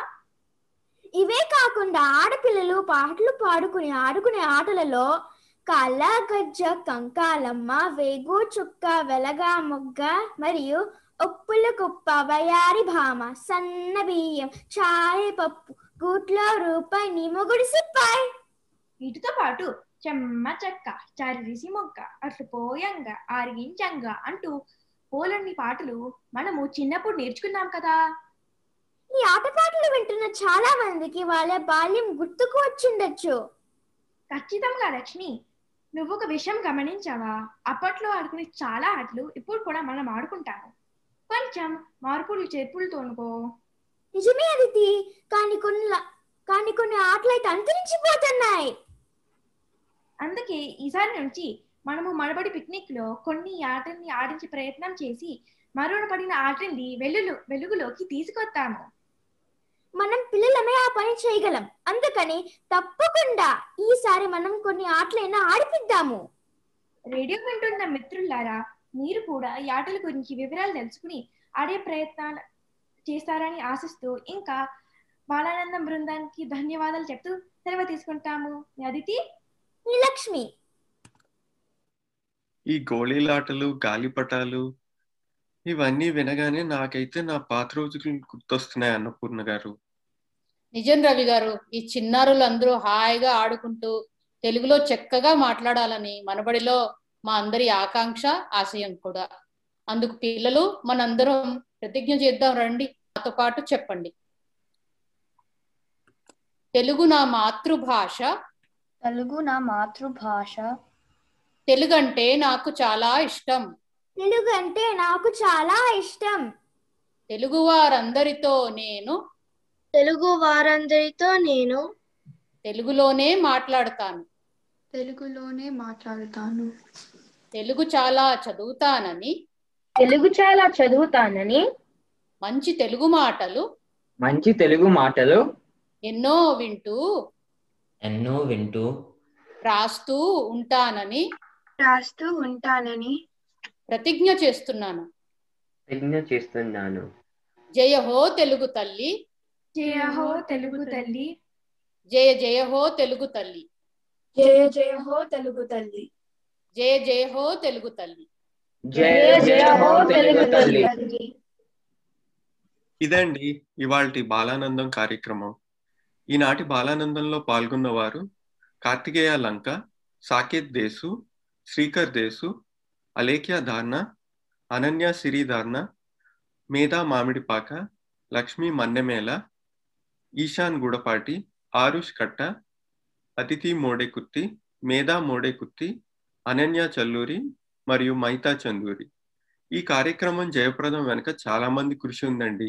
[SPEAKER 15] ఇవే కాకుండా ఆడపిల్లలు పాటలు పాడుకుని ఆడుకునే ఆటలలో కళ్ళ గజ్జ కంకాలమ్మ వేగు చుక్క వెలగా మొగ్గ మరియు ఒప్పుల కుప్ప వయారి భామ సన్న బియ్యం చాయ్ పప్పు గూట్లో రూపాయి నీ మొగుడు సిప్పాయ్
[SPEAKER 16] వీటితో పాటు చెమ్మ చెక్క చారిసి మొక్క అట్లు పోయంగా ఆరిగించంగా అంటూ పోలన్ని పాటలు మనము చిన్నప్పుడు నేర్చుకున్నాం కదా.
[SPEAKER 15] ఈ ఆటపాటలు వింటున్న చాలా మందికి వాళ్ళ బాల్యం గుర్తుకు వచ్చిండొచ్చు.
[SPEAKER 16] ఖచ్చితంగా లక్ష్మి నువ్వు ఒక విషయం గమనించావా? అప్పట్లో ఆడుకునే చాలా ఆటలు ఇప్పుడు కూడా మనం ఆడుకుంటాము. కొంచెం మార్పులు చేర్పులతోనుకో
[SPEAKER 15] నిజమే అదితి. కానీ కొన్ని కానీ కొన్ని ఆటలు అయితే అంతరించిపోతున్నాయి.
[SPEAKER 16] అందుకే ఈసారి నుంచి మనము మనబడి పిక్నిక్లో కొన్ని ఆటల్ని ఆడించే ప్రయత్నం చేసి మరున పడిన ఆటల్ని వెలుగు వెలుగులోకి తీసుకొస్తాము.
[SPEAKER 15] మనం పిల్లలమే ఆ పని చేయగలం. అందుకని తప్పకుండా ఈసారి మనం కొన్ని ఆటలైనా ఆడిపిద్దాము.
[SPEAKER 16] రేడియో వింటున్న మిత్రులారా మీరు కూడా ఈ ఆటల గురించి వివరాలు తెలుసుకుని ఆడే ప్రయత్నాలు చేస్తారని ఆశిస్తూ ఇంకా బాలానందం బృందానికి ధన్యవాదాలు చెప్తూ సెలవు తీసుకుంటాము. అదితి.
[SPEAKER 15] ఈ లక్ష్మి.
[SPEAKER 3] ఈ గోళీలాటలు గాలిపటాలు ఇవన్నీ వినగానే నాకైతే నా పాత రోజులు గుర్తొస్తున్నాయి అన్నపూర్ణ గారు.
[SPEAKER 2] నిజం రవి గారు ఈ చిన్నారులు అందరూ హాయిగా ఆడుకుంటూ తెలుగులో చక్కగా మాట్లాడాలని మనబడిలో మా అందరి ఆకాంక్ష ఆశయం కూడా. అందుకు పిల్లలు మనందరం ప్రతిజ్ఞ చేద్దాం రండి. నాతో పాటు చెప్పండి. తెలుగు నా మాతృభాష.
[SPEAKER 11] తెలుగు నా మాతృభాష.
[SPEAKER 2] తెలుగంటే నాకు చాలా ఇష్టం.
[SPEAKER 15] తెలుగు అంటే నాకు చాలా ఇష్టం.
[SPEAKER 2] తెలుగు వారందరితో నేను
[SPEAKER 12] తెలుగు వారందరితో నేను
[SPEAKER 2] తెలుగులోనే మాట్లాడతాను.
[SPEAKER 13] తెలుగులోనే మాట్లాడుతాను.
[SPEAKER 2] తెలుగు చాలా చదువుతానని
[SPEAKER 10] తెలుగు చాలా చదువుతానని
[SPEAKER 2] మంచి తెలుగు మాటలు
[SPEAKER 9] మంచి తెలుగు మాటలు
[SPEAKER 2] ఎన్నో వింటూ
[SPEAKER 5] ఎన్నో వింటూ
[SPEAKER 2] రాస్తూ ఉంటానని
[SPEAKER 6] రాస్తూ ఉంటానని
[SPEAKER 2] ప్రతిజ్ఞ చేస్తున్నాను.
[SPEAKER 14] ప్రతిజ్ఞ చేస్తున్నాను.
[SPEAKER 2] జయ హో తెలుగు తల్లి.
[SPEAKER 16] జయ హో తెలుగు తల్లి.
[SPEAKER 2] జయ జయ హో తెలుగు తల్లి.
[SPEAKER 4] జయ జయ హో తెలుగు తల్లి.
[SPEAKER 2] జయ జయ హో తెలుగు తల్లి.
[SPEAKER 9] జయ జయ హో తెలుగు తల్లి.
[SPEAKER 3] ఇదండి ఇవాల్టి బాలానందం కార్యక్రమం. ఈనాటి బాలానందంలో పాల్గొన్న వారు కార్తికేయ లంక సాకేత్ దేశు శ్రీకర్ దేశు అలేఖ్య ధార్న అనన్య సిరి ధార్న మేధా మామిడిపాక లక్ష్మీ మన్నెమేల ఈశాన్ గుడపాటి ఆరుష్ కట్ట అతిథి మోడేకుత్తి మేధా మోడేకుత్తి అనన్య చల్లూరి మరియు మైతా చందూరి. ఈ కార్యక్రమం జయప్రదం వెనుక చాలా మంది కృషి ఉందండి.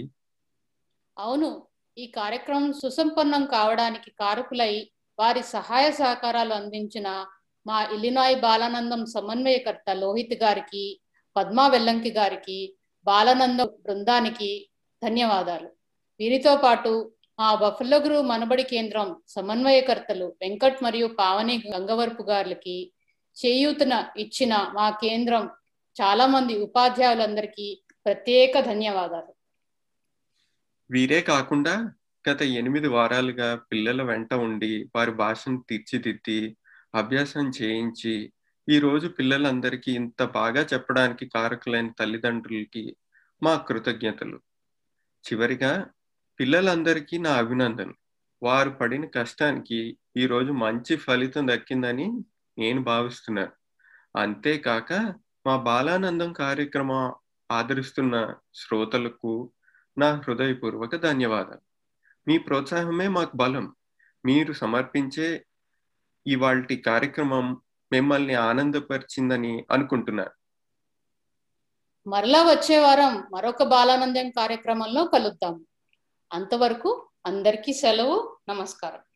[SPEAKER 2] అవును ఈ కార్యక్రమం సుసంపన్నం కావడానికి కారకులై వారి సహాయ సహకారాలు అందించిన మా ఇలినాయ్ బాలానందం సమన్వయకర్త లోహిత్ గారికి పద్మా వెల్లంకి గారికి బాలానందం బృందానికి ధన్యవాదాలు. వీరితో పాటు మా బఫల్లో గురు మనబడి కేంద్రం సమన్వయకర్తలు వెంకట్ మరియు పావని గంగవరపు గారికి చేయూతన ఇచ్చిన మా కేంద్రం చాలా మంది ఉపాధ్యాయులందరికీ ప్రత్యేక ధన్యవాదాలు.
[SPEAKER 3] వీరే కాకుండా గత ఎనిమిది వారాలుగా పిల్లల వెంట ఉండి వారి భాషను తీర్చిదిద్ది అభ్యాసం చేయించి ఈ రోజు పిల్లలందరికీ ఇంత బాగా చెప్పడానికి కారకులైన తల్లిదండ్రులకి మా కృతజ్ఞతలు. చివరిగా పిల్లలందరికీ నా అభినందనలు. వారు పడిన కష్టానికి ఈ రోజు మంచి ఫలితం దక్కిందని నేను భావిస్తున్నాను అంతేకాక మా బాలానందం కార్యక్రమం ఆదరిస్తున్న శ్రోతలకు నా హృదయపూర్వక ధన్యవాదాలు. మీ ప్రోత్సాహమే మాకు బలం. మీరు సమర్పించే ఇవాల్టి కార్యక్రమం మిమ్మల్ని ఆనందపరిచిందని అనుకుంటున్నాను
[SPEAKER 2] మరలా వచ్చే వారం మరొక బాలానందం కార్యక్రమంలో కలుద్దాం. అంతవరకు అందరికీ సెలవు నమస్కారం.